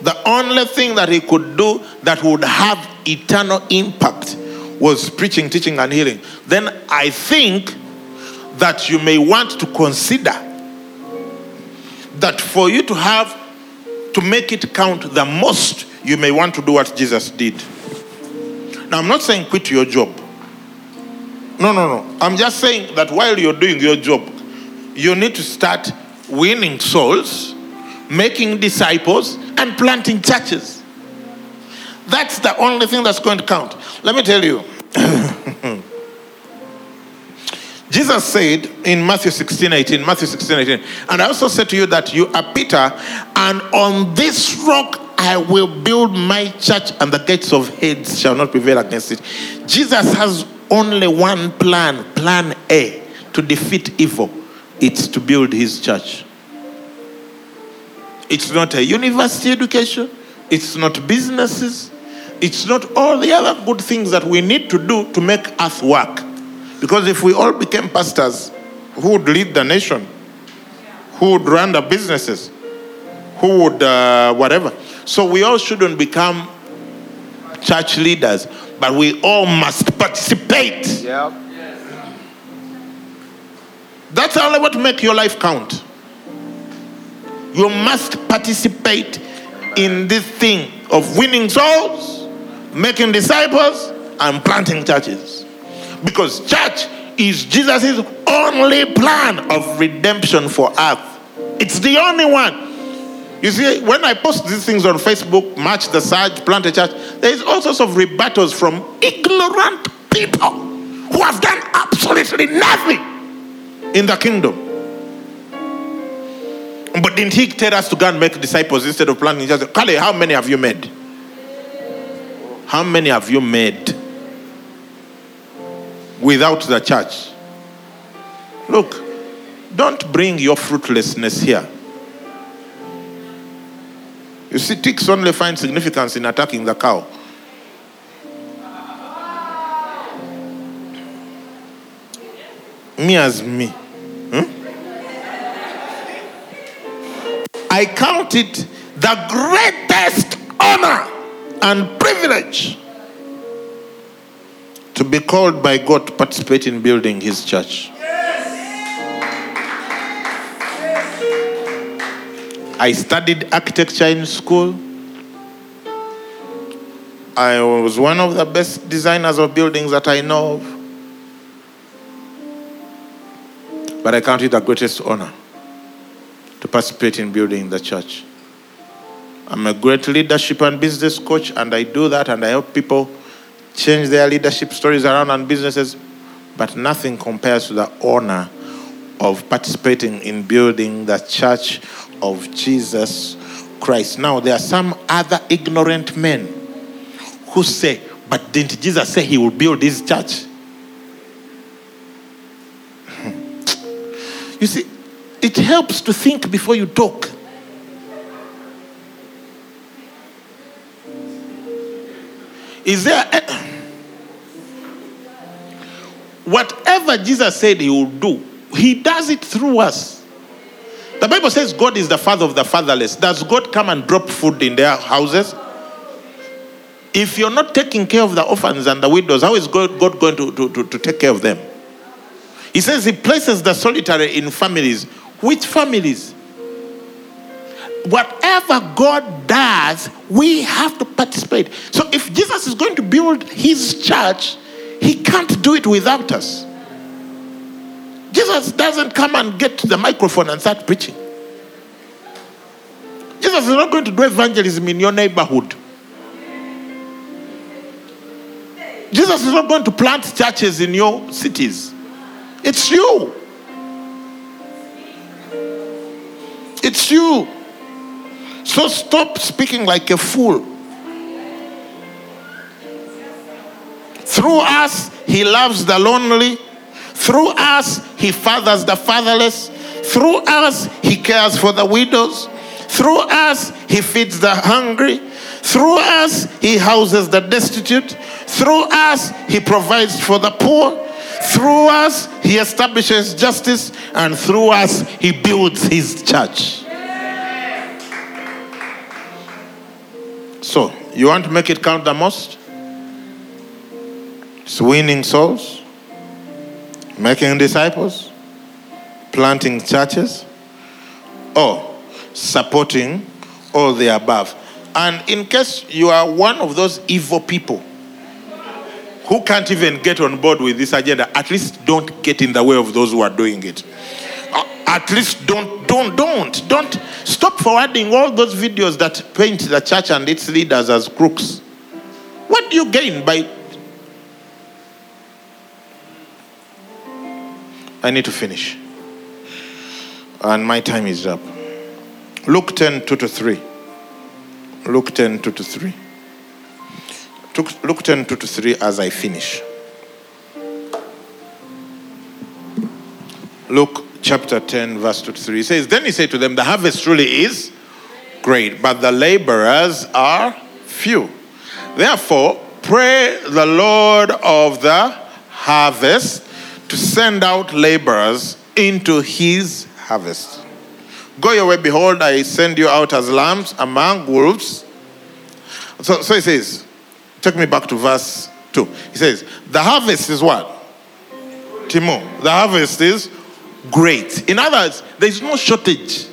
the only thing that he could do that would have eternal impact was preaching, teaching, and healing, then I think that you may want to consider that for you to have, to make it count the most, you may want to do what Jesus did. Now, I'm not saying quit your job. No, no, no. I'm just saying that while you're doing your job, you need to start winning souls, making disciples, and planting churches. That's the only thing that's going to count. Let me tell you. <laughs> Jesus said in Matthew 16, 18, Matthew 16, 18, and I also said to you that you are Peter, and on this rock I will build my church, and the gates of Hades shall not prevail against it. Jesus has only one plan, plan A, to defeat evil. It's to build his church. It's not a university education, it's not businesses. it's not all the other good things that we need to do to make us work. Because if we all became pastors, who would lead the nation? Who would run the businesses? Who would, uh, whatever? So we all shouldn't become church leaders, but we all must participate. Yep. That's the only to make your life count. You must participate in this thing of winning souls, making disciples, and planting churches. Because church is Jesus' only plan of redemption for earth. It's the only one. You see, when I post these things on Facebook, March the Surge, Plant a Church, there is all sorts of rebuttals from ignorant people who have done absolutely nothing in the kingdom. But didn't he tell us to go and make disciples instead of planting churches? Kale, how many have you made? How many have you made without the church? Look, don't bring your fruitlessness here. You see, ticks only find significance in attacking the cow. Me as me. Hmm? I count it the greatest honor and privilege to be called by God to participate in building His church. I studied architecture in school. I was one of the best designers of buildings that I know of. But I count it the greatest honor to participate in building the church. I'm a great leadership and business coach, and I do that and I help people change their leadership stories around and businesses. But nothing compares to the honor of participating in building the church of Jesus Christ. Now, there are some other ignorant men who say, But didn't Jesus say he will build his church? <laughs> You see, it helps to think before you talk. Is there a- whatever Jesus said he will do, he does it through us. The Bible says God is the father of the fatherless. Does God come and drop food in their houses? If you're not taking care of the orphans and the widows, how is God, God going to, to, to, to take care of them? He says he places the solitary in families. Which families? Whatever God does, we have to participate. So if Jesus is going to build his church, he can't do it without us. Jesus doesn't come and get the microphone and start preaching. Jesus is not going to do evangelism in your neighborhood. Jesus is not going to plant churches in your cities. It's you. It's you. So stop speaking like a fool. Through us, he loves the lonely. Through us, he fathers the fatherless. Through us, he cares for the widows. Through us, he feeds the hungry. Through us, he houses the destitute. Through us, he provides for the poor. Through us, he establishes justice. And through us, he builds his church. So, you want to make it count the most? It's winning souls, making disciples, planting churches, or supporting all the above. And in case you are one of those evil people who can't even get on board with this agenda, at least don't get in the way of those who are doing it. Uh, At least don't, don't, don't, don't stop forwarding all those videos that paint the church and its leaders as crooks. What do you gain by? I need to finish. And my time is up. Luke 10, 2 to 3. Luke 10, 2 to 3. Luke- Luke 10, 2 to 3 as I finish. Luke chapter 10, verse 2 to 3. It says, Then he said to them, The harvest truly is great, but the laborers are few. Therefore, pray the Lord of the harvest to send out laborers into his harvest. Go your way, behold, I send you out as lambs among wolves. So, so he says, take me back to verse 2. He says, The harvest is what? Timo. The harvest is great. In other words, there is no shortage.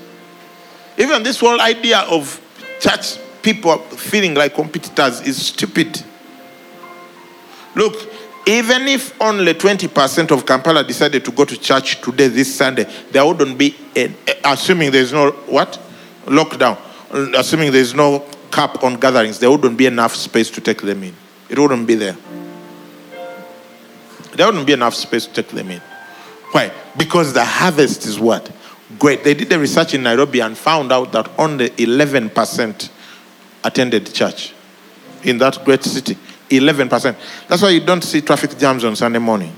Even this whole idea of church people feeling like competitors is stupid. Look, even if only 20% of Kampala decided to go to church today, this Sunday, there wouldn't be, assuming there's no what? Lockdown. Assuming there's no cap on gatherings, there wouldn't be enough space to take them in. It wouldn't be there. There wouldn't be enough space to take them in. Why? Because the harvest is what? Great. They did the research in Nairobi and found out that only 11% attended church in that great city. 11%. That's why you don't see traffic jams on Sunday morning.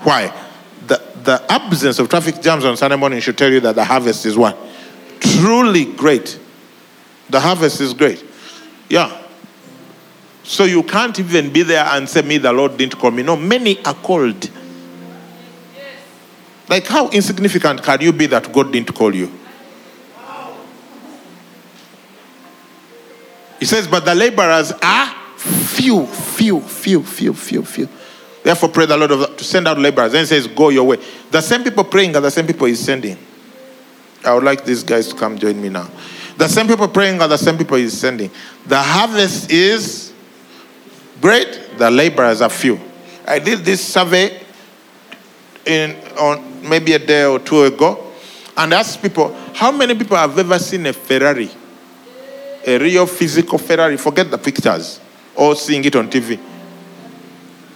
Why? The, the absence of traffic jams on Sunday morning should tell you that the harvest is what? Truly great. The harvest is great. Yeah. So you can't even be there and say, Me, the Lord didn't call me. No, many are called. Like, how insignificant can you be that God didn't call you? He says, But the laborers are few, few, few, few, few, few. Therefore, pray the Lord of, to send out laborers. Then he says, Go your way. The same people praying are the same people he's sending. I would like these guys to come join me now. The same people praying are the same people he's sending. The harvest is great, the laborers are few. I did this survey in on maybe a day or two ago and asked people, how many people have ever seen a Ferrari? A real physical Ferrari, forget the pictures or seeing it on TV.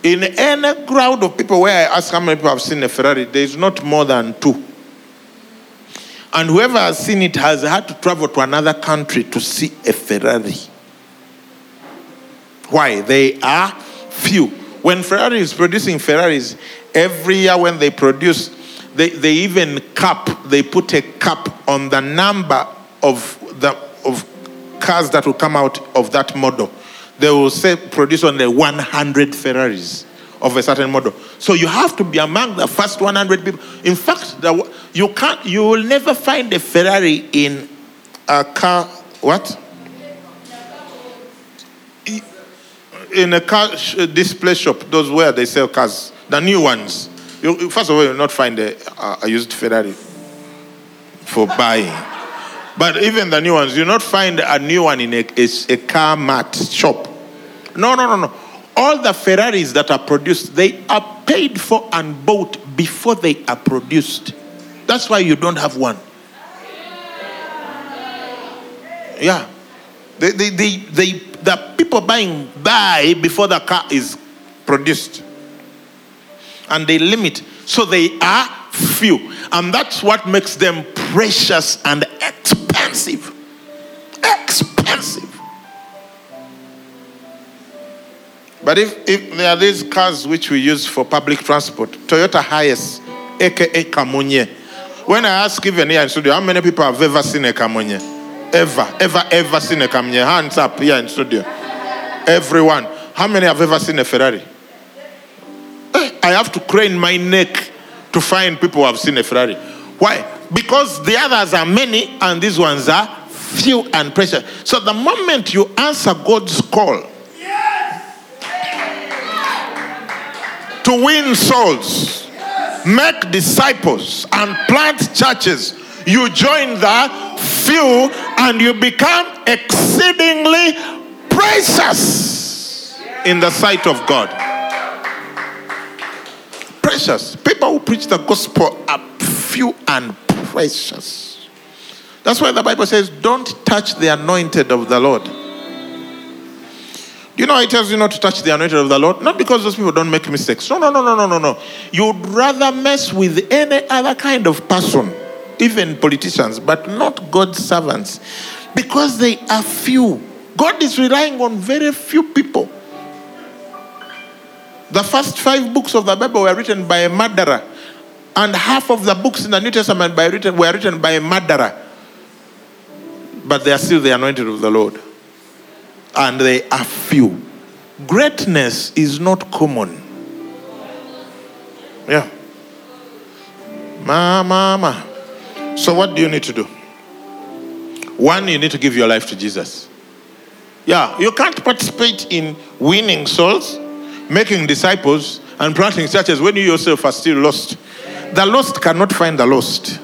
In any crowd of people where I ask how many people have seen a Ferrari, there is not more than two. And whoever has seen it has had to travel to another country to see a Ferrari. Why? They are few. When Ferrari is producing Ferraris, every year when they produce, they, they even cap, they put a cap on the number of the of cars that will come out of that model. They will say produce only 100 Ferraris of a certain model. So you have to be among the first 100 people. In fact, the, you can't, you will never find a Ferrari in a car. What? In a car uh, display shop, those where they sell cars, the new ones. You, first of all, you'll not find a, a used Ferrari for buying. But even the new ones, you'll not find a new one in a, a, a car mart shop. No, no, no, no. All the Ferraris that are produced, they are paid for and bought before they are produced. That's why you don't have one. Yeah. They, they, they, they, the people buying buy before the car is produced. And they limit. So they are few. And that's what makes them precious and expensive. Expensive. But if, if there are these cars which we use for public transport, Toyota Hiace, aka Kamunye. When I ask even here in studio, how many people have ever seen a Kamunye? Ever, ever, ever seen a Kamunye? Hands up here in studio. Everyone. How many have ever seen a Ferrari? Eh, I have to crane my neck to find people who have seen a Ferrari. Why? Because the others are many and these ones are few and precious. So the moment you answer God's call to win souls, make disciples, and plant churches, you join the few and you become exceedingly precious in the sight of God precious. People who preach the gospel are few and precious. That's why the Bible says, don't touch the anointed of the Lord. You know it tells you not to touch the anointed of the Lord? Not because those people don't make mistakes. No, no, no, no, no, no, no. You'd rather mess with any other kind of person, even politicians, but not God's servants, because they are few. God is relying on very few people. The first five books of the Bible were written by a murderer, and half of the books in the New Testament were written by a murderer. But they are still the anointed of the Lord. And they are few. Greatness is not common. Yeah. Ma, ma, ma. So, what do you need to do? One, you need to give your life to Jesus. Yeah, you can't participate in winning souls, making disciples, and planting churches when you yourself are still lost. The lost cannot find the lost.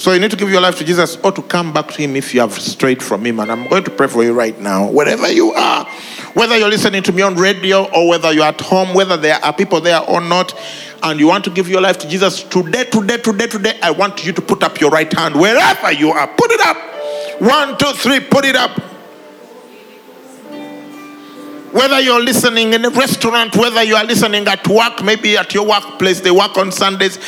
So you need to give your life to Jesus or to come back to Him if you have strayed from Him. And I'm going to pray for you right now, wherever you are, whether you're listening to me on radio or whether you're at home, whether there are people there or not, and you want to give your life to Jesus today, today, today, today, I want you to put up your right hand wherever you are. Put it up. One, two, three, put it up. Whether you're listening in a restaurant, whether you are listening at work, maybe at your workplace, they work on Sundays,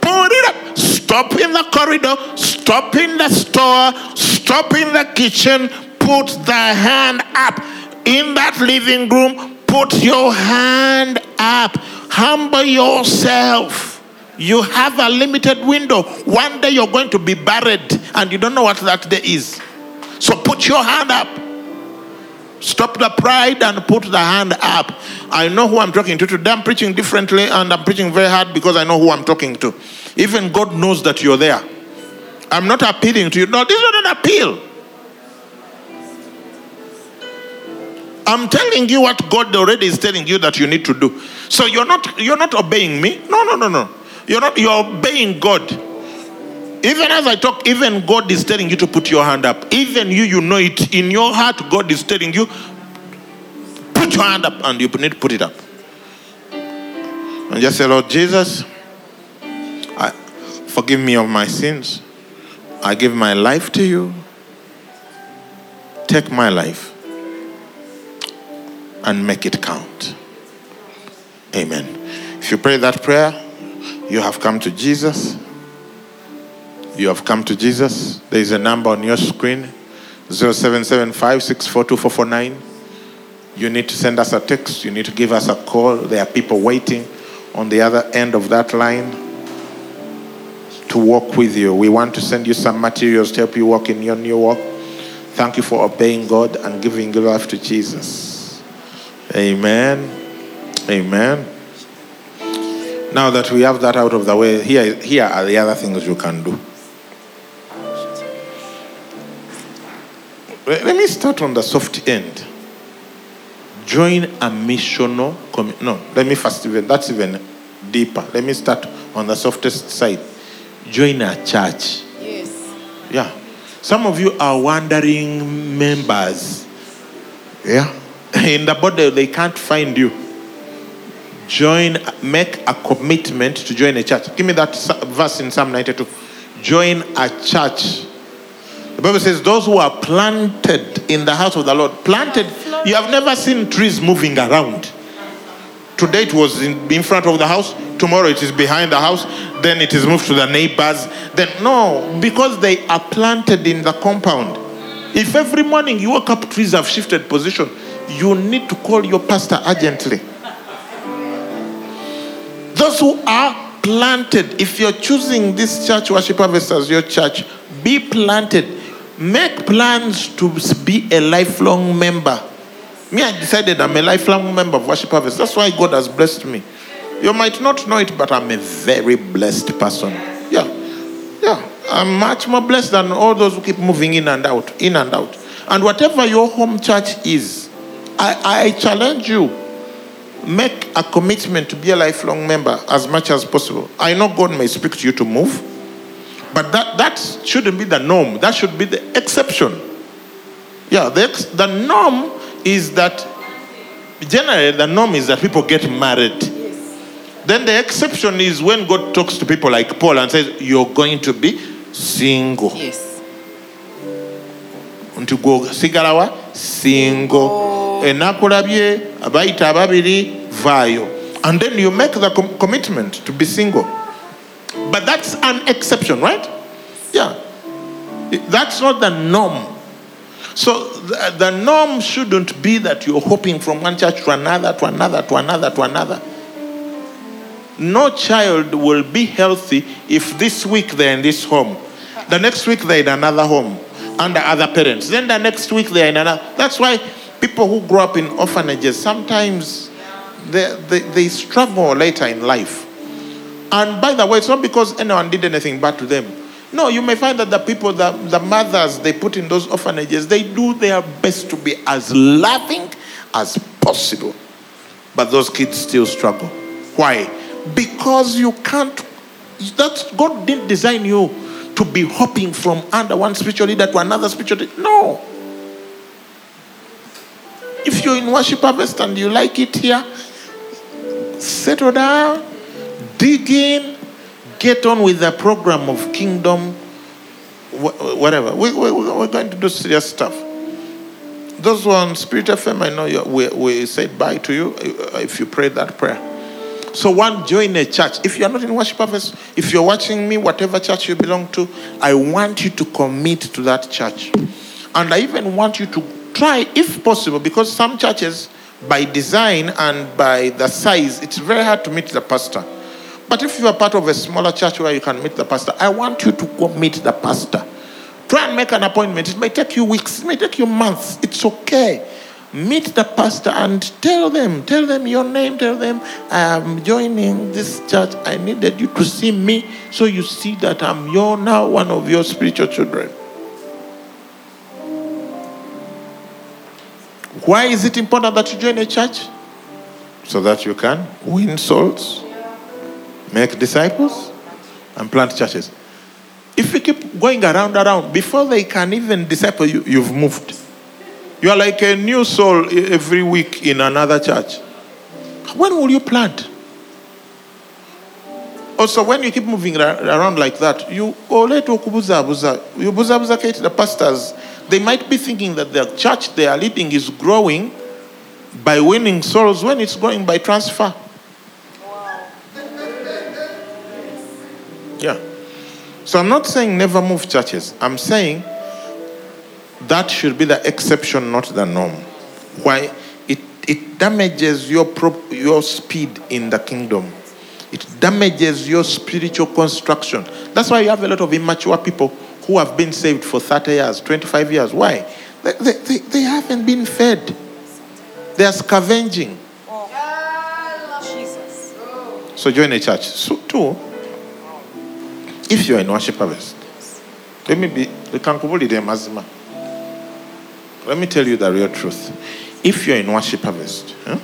put it up. Stop in the corridor, stop in the store, stop in the kitchen, put the hand up. In that living room, put your hand up. Humble yourself. You have a limited window. One day you're going to be buried and you don't know what that day is. So put your hand up. Stop the pride and put the hand up. I know who I'm talking to today. I'm preaching differently and I'm preaching very hard because I know who I'm talking to. Even God knows that you're there. I'm not appealing to you. No, this is not an appeal. I'm telling you what God already is telling you that you need to do. So you're not you're not obeying me. No, no, no, no. You're not you're obeying God. Even as I talk, even God is telling you to put your hand up. Even you, you know it in your heart. God is telling you, put your hand up, and you need to put it up. And just say, Lord Jesus, forgive me of my sins. I give my life to you. Take my life and make it count. Amen. If you pray that prayer, you have come to Jesus. You have come to Jesus. There is a number on your screen 0775 You need to send us a text. You need to give us a call. There are people waiting on the other end of that line to walk with you. We want to send you some materials to help you walk in your new walk. Thank you for obeying God and giving your life to Jesus. Amen. Amen. Now that we have that out of the way, here, here are the other things you can do. Let let me start on the soft end. Join a missional community. No, let me first even, that's even deeper. Let me start on the softest side. Join a church. Yes. Yeah. Some of you are wandering members. Yeah. <laughs> In the body, they can't find you. Join, make a commitment to join a church. Give me that verse in Psalm 92. Join a church. The Bible says, Those who are planted in the house of the Lord, planted, you have never seen trees moving around. Today it was in, in front of the house, tomorrow it is behind the house, then it is moved to the neighbors. Then, no, because they are planted in the compound. If every morning you wake up, trees have shifted position, you need to call your pastor urgently. Those who are planted, if you're choosing this church worship harvest as your church, be planted. Make plans to be a lifelong member. Me, I decided I'm a lifelong member of Worship Harvest. That's why God has blessed me. You might not know it, but I'm a very blessed person. Yeah. Yeah. I'm much more blessed than all those who keep moving in and out, in and out. And whatever your home church is, I, I challenge you make a commitment to be a lifelong member as much as possible. I know God may speak to you to move, but that, that shouldn't be the norm. That should be the exception. Yeah, the, the norm is that, generally, the norm is that people get married. Then the exception is when God talks to people like Paul and says, You're going to be single. Yes. nti gwosigala wa? Singo oh. enakulabye abayita ababiri vaayo. And then you make the com- commitment to be single. But that's an exception right? Yeah. That's not the norm so the, the norm shouldn't be that you're hopping from one church to another to another to another to another no child will be healthy if this week they're in this home, the next week they're in another home under other parents, then the next week they're in another. That's why people who grow up in orphanages sometimes they, they, they struggle later in life. And by the way, it's not because anyone did anything bad to them. No, you may find that the people, the, the mothers they put in those orphanages, they do their best to be as loving as possible. But those kids still struggle. Why? Because you can't, that's, God didn't design you to be hopping from under one spiritual leader to another spiritual leader. No. If you're in worship harvest and you like it here, settle down, dig in, get on with the program of kingdom, whatever. We, we, we're going to do serious stuff. Those who are on Spirit FM, I know we, we said bye to you uh, if you prayed that prayer. So, one, join a church. If you're not in worship harvest, if you're watching me, whatever church you belong to, I want you to commit to that church. And I even want you to try, if possible, because some churches, by design and by the size, it's very hard to meet the pastor. But if you are part of a smaller church where you can meet the pastor, I want you to go meet the pastor. Try and make an appointment. It may take you weeks, it may take you months. It's okay. Meet the pastor and tell them, tell them your name, tell them I'm joining this church. I needed you to see me so you see that I'm your now one of your spiritual children. Why is it important that you join a church? So that you can win souls, make disciples, and plant churches. If you keep going around, around, before they can even disciple you, you've moved. You are like a new soul every week in another church. When will you plant? Also, when you keep moving around like that, you. You the pastors. They might be thinking that the church they are leading is growing by winning souls when it's growing by transfer. Yeah. So I'm not saying never move churches. I'm saying that should be the exception, not the norm. Why? It, it damages your, pro- your speed in the kingdom. It damages your spiritual construction. That's why you have a lot of immature people who have been saved for 30 years, 25 years. Why? They, they, they, they haven't been fed. They are scavenging. Oh. Jesus. So join a church. So two, if you are in worship harvest, let me be likankubulire mazima. Let me tell you the real truth. If you're in worship harvest, huh,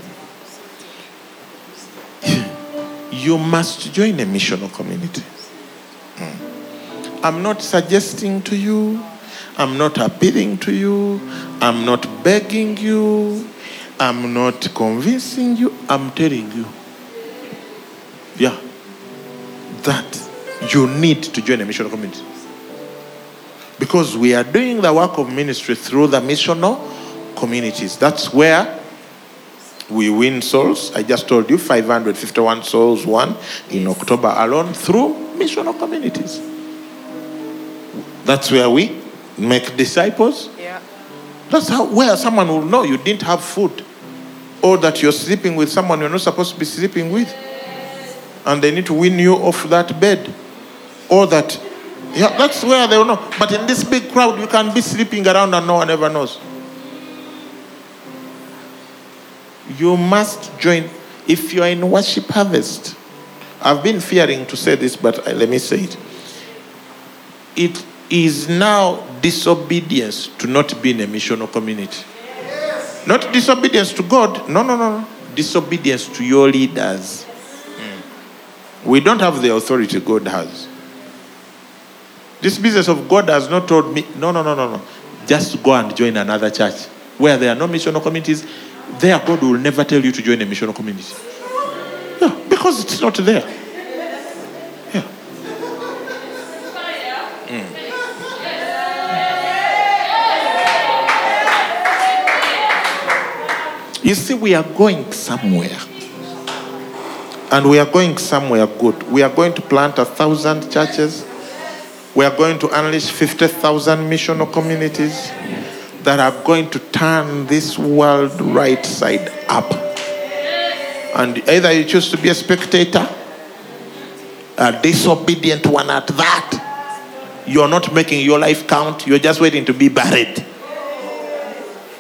<laughs> you must join a missional community. Hmm. I'm not suggesting to you, I'm not appealing to you, I'm not begging you, I'm not convincing you, I'm telling you. Yeah. That you need to join a missional community. Because we are doing the work of ministry through the missional communities. That's where we win souls. I just told you 551 souls won in October alone through missional communities. That's where we make disciples. Yeah. That's how where someone will know you didn't have food. Or that you're sleeping with someone you're not supposed to be sleeping with. And they need to win you off that bed. Or that yeah, that's where they will know. But in this big crowd, you can be sleeping around and no one ever knows. You must join. If you are in worship harvest, I've been fearing to say this, but let me say it. It is now disobedience to not be in a missional community. Not disobedience to God. No, no, no, no. Disobedience to your leaders. Mm. We don't have the authority God has. This business of God has not told me, no, no, no, no, no. Just go and join another church where there are no missional communities. There, God will never tell you to join a missional community. Yeah, because it's not there. Yeah. Mm. You see, we are going somewhere. And we are going somewhere good. We are going to plant a thousand churches. We are going to unleash 50,000 missional communities that are going to turn this world right side up. And either you choose to be a spectator, a disobedient one at that, you're not making your life count, you're just waiting to be buried.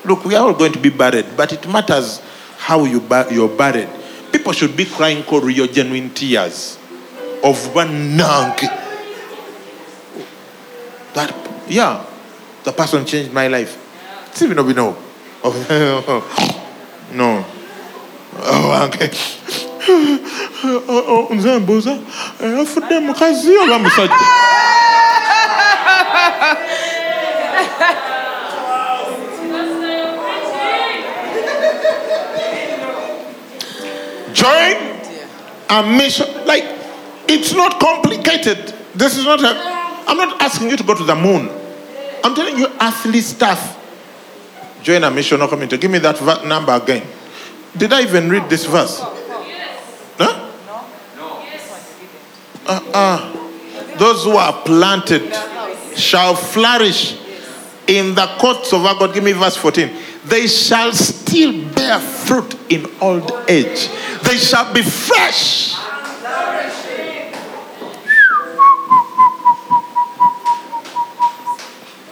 Look, we are all going to be buried, but it matters how you bu- you're buried. People should be crying real genuine tears of one nang. That, yeah, the person changed my life. We know, we know. Oh, <laughs> no. Oh, okay. Oh, oh, oh nze mbuuza eh, afudde mukazi oba <laughs> musajja join a mission like it's not complicated this is not a i'm not asking you to go to the moon i'm telling you earthly stuff join a missional community give me that va- number again did i even read this verse huh? Uh-uh. those who are planted shall flourish in the courts of our God. Give me verse 14. They shall still bear fruit in old age. They shall be fresh.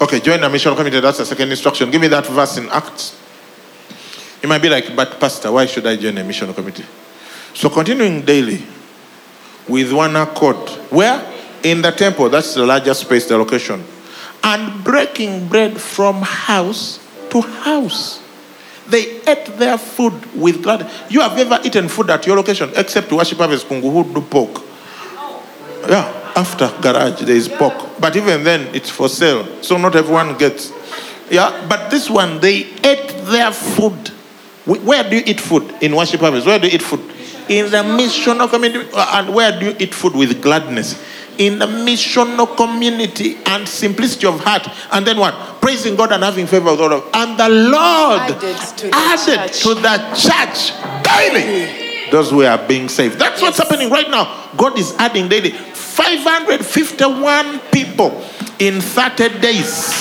Okay, join a mission committee. That's the second instruction. Give me that verse in Acts. You might be like, but Pastor, why should I join a mission committee? So continuing daily with one accord. Where? In the temple. That's the largest space, the location. And breaking bread from house to house. They ate their food with glad. You have ever eaten food at your location except worship harvest kungu who do pork. Yeah, after garage there is pork. But even then it's for sale. So not everyone gets. Yeah, but this one they ate their food. Where do you eat food? In worship harvest. Where do you eat food? In the missional community. Uh, And where do you eat food with gladness? In the missional community and simplicity of heart. And then what? Praising God and having favor with all of And the Lord Added to the added church. to the church daily those who are being saved. That's what's happening right now. God is adding daily 551 people in 30 days.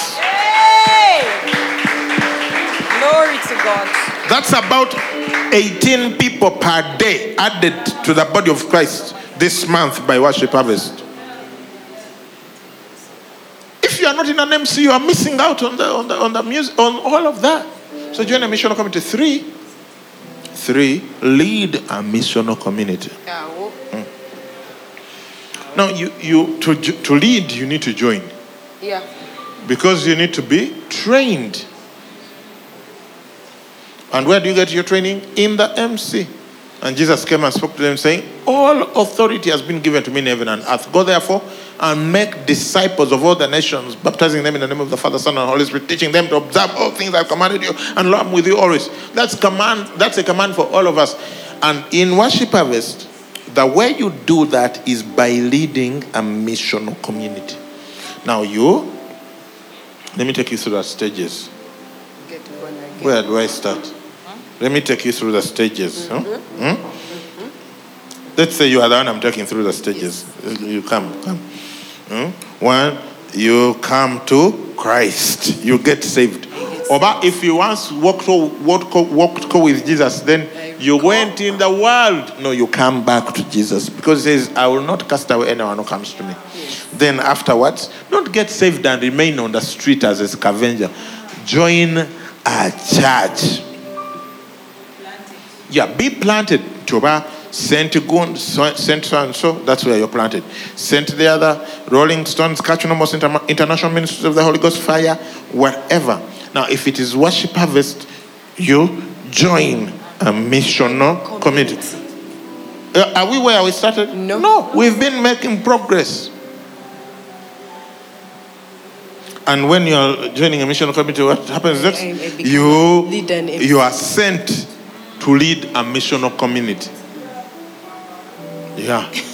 Glory to God. That's about 18 people per day added to the body of Christ this month by Worship Harvest. If you are not in an MC, you are missing out on the on the on the music on all of that. So join a missional community. Three, three, lead a missional community. Yeah, Now you you to to lead you need to join yeah. because you need to be trained. And where do you get your training? In the MC. And Jesus came and spoke to them, saying, All authority has been given to me in heaven and earth. Go therefore and make disciples of all the nations, baptizing them in the name of the Father, Son, and Holy Spirit, teaching them to observe all things I've commanded you, and lo, I'm with you always. That's command, that's a command for all of us. And in worship harvest, the way you do that is by leading a missional community. Now you, let me take you through the stages. Get born again. Where do I start? Let me take you through the stages. huh? Hmm? Let's say you are the one I'm taking through the stages. You come, come. Hmm? One, you come to Christ. You get saved. Or but if you once walked, walked, walked with Jesus, then you went in the world. No, you come back to Jesus because he says, I will not cast away anyone who comes to me. Then afterwards, don't get saved and remain on the street as a scavenger. Join a church. Yeah, be planted. Toba, Saint Gun, Saint so and so, that's where you're planted. Saint the other, Rolling Stones, Kachunomos Inter- International Ministries of the Holy Ghost Fire, wherever. Now, if it is worship harvest, you join a missional community. Uh, are we where we started? No. No, we've been making progress. And when you're joining a missional community, what happens next? You, a leader and a- you are sent to lead a missional community. Yeah. <laughs>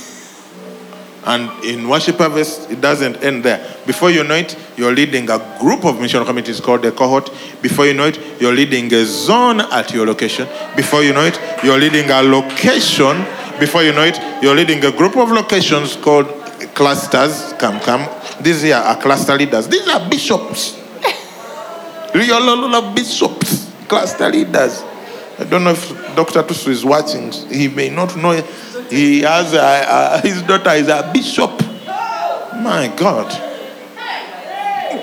And in worship harvest, it doesn't end there. Before you know it, you're leading a group of mission committees called a cohort. Before you know it, you're leading a zone at your location. Before you know it, you're leading a location. Before you know it, you're leading a group of locations called clusters. Come, come. These here are cluster leaders. These are bishops. <laughs> Real bishops, cluster leaders. I don't know if Dr. Tusu is watching. He may not know. He has a, a, his daughter is a bishop. My God.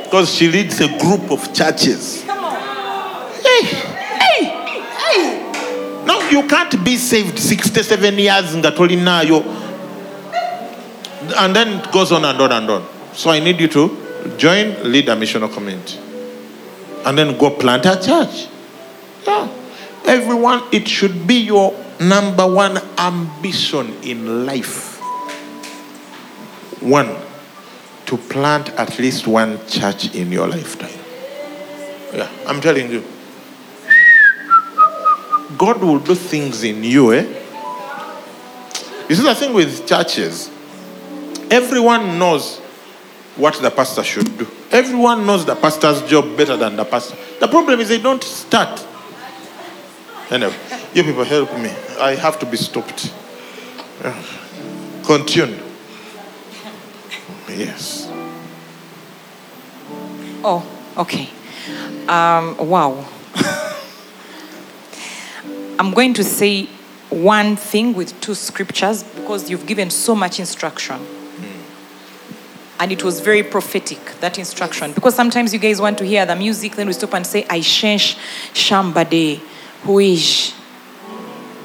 Because she leads a group of churches. Hey, hey, hey. Now you can't be saved 67 years in now You, and then it goes on and on and on. So I need you to join, lead a missional community. And then go plant a church. Yeah. Everyone, it should be your number one ambition in life one to plant at least one church in your lifetime yeah i'm telling you God will do things in you, eh? You see, the thing with churches, everyone knows what the pastor should do. Everyone knows the pastor's job better than the pastor. The problem is they don't start. Anyway, you people help me. I have to be stopped. Continue. Yes. Oh, okay. Um, wow. <laughs> I'm going to say one thing with two scriptures because you've given so much instruction. And it was very prophetic, that instruction. Because sometimes you guys want to hear the music, then we stop and say, I change somebody who is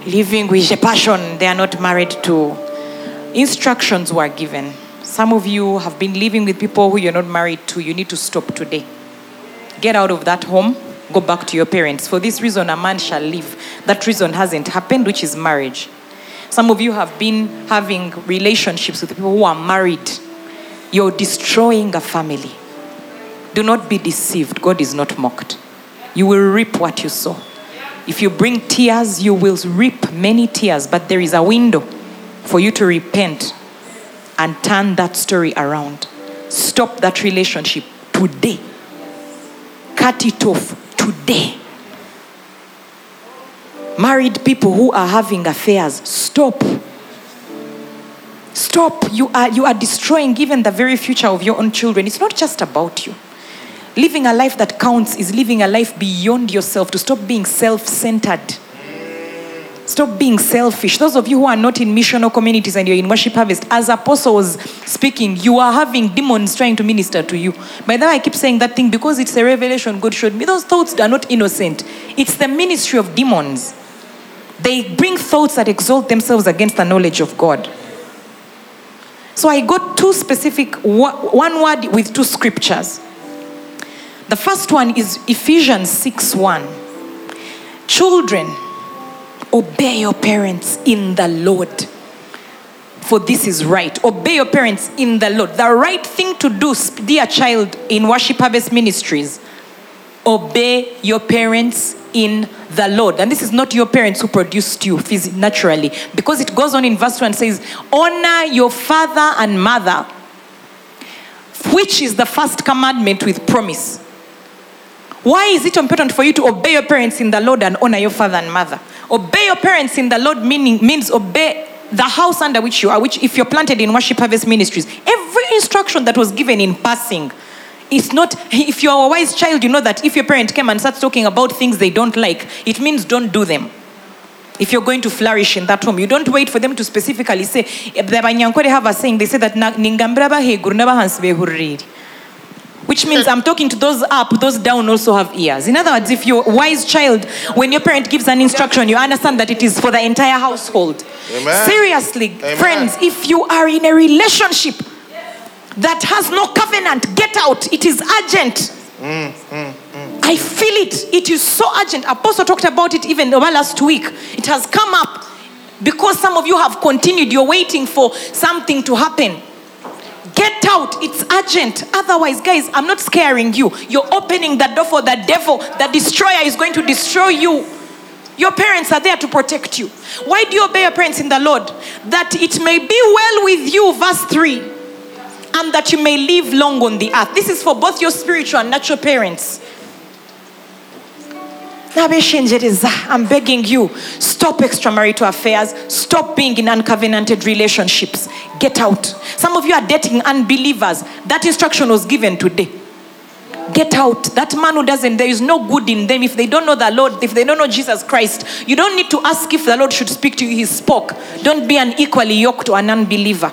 living with a passion they are not married to. Instructions were given. Some of you have been living with people who you're not married to. You need to stop today. Get out of that home, go back to your parents. For this reason, a man shall leave. That reason hasn't happened, which is marriage. Some of you have been having relationships with people who are married. You're destroying a family. Do not be deceived. God is not mocked. You will reap what you sow. If you bring tears, you will reap many tears, but there is a window for you to repent and turn that story around. Stop that relationship today. Cut it off today. Married people who are having affairs, stop. Stop. You are, you are destroying even the very future of your own children. It's not just about you. Living a life that counts is living a life beyond yourself, to stop being self centered. Stop being selfish. Those of you who are not in missional communities and you're in worship harvest, as Apostle was speaking, you are having demons trying to minister to you. By the way, I keep saying that thing because it's a revelation God showed me. Those thoughts are not innocent, it's the ministry of demons. They bring thoughts that exalt themselves against the knowledge of God. So I got two specific, one word with two scriptures. The first one is Ephesians 6 1. Children, obey your parents in the Lord. For this is right. Obey your parents in the Lord. The right thing to do, dear child, in Worship Harvest Ministries, obey your parents in the Lord. And this is not your parents who produced you naturally, because it goes on in verse 1 and says, Honor your father and mother, which is the first commandment with promise. Why is it important for you to obey your parents in the Lord and honor your father and mother? Obey your parents in the Lord meaning means obey the house under which you are, which if you're planted in worship harvest ministries, every instruction that was given in passing it's not if you're a wise child you know that if your parent came and starts talking about things they don't like it means don't do them if you're going to flourish in that home you don't wait for them to specifically say eh, banyankore have a saying they say that which means I'm talking to those up, those down also have ears. In other words, if you're a wise child, when your parent gives an instruction, you understand that it is for the entire household. Amen. Seriously, Amen. friends, if you are in a relationship that has no covenant, get out. It is urgent. I feel it. It is so urgent. Apostle talked about it even over last week. It has come up because some of you have continued. You're waiting for something to happen. Get out. It's urgent. Otherwise, guys, I'm not scaring you. You're opening the door for the devil. The destroyer is going to destroy you. Your parents are there to protect you. Why do you obey your parents in the Lord? That it may be well with you, verse 3, and that you may live long on the earth. This is for both your spiritual and natural parents. I'm begging you, stop extramarital affairs, stop being in uncovenanted relationships. Get out. Some of you are dating unbelievers. That instruction was given today. Get out. That man who doesn't, there is no good in them. If they don't know the Lord, if they don't know Jesus Christ, you don't need to ask if the Lord should speak to you. He spoke. Don't be an equally yoked to an unbeliever.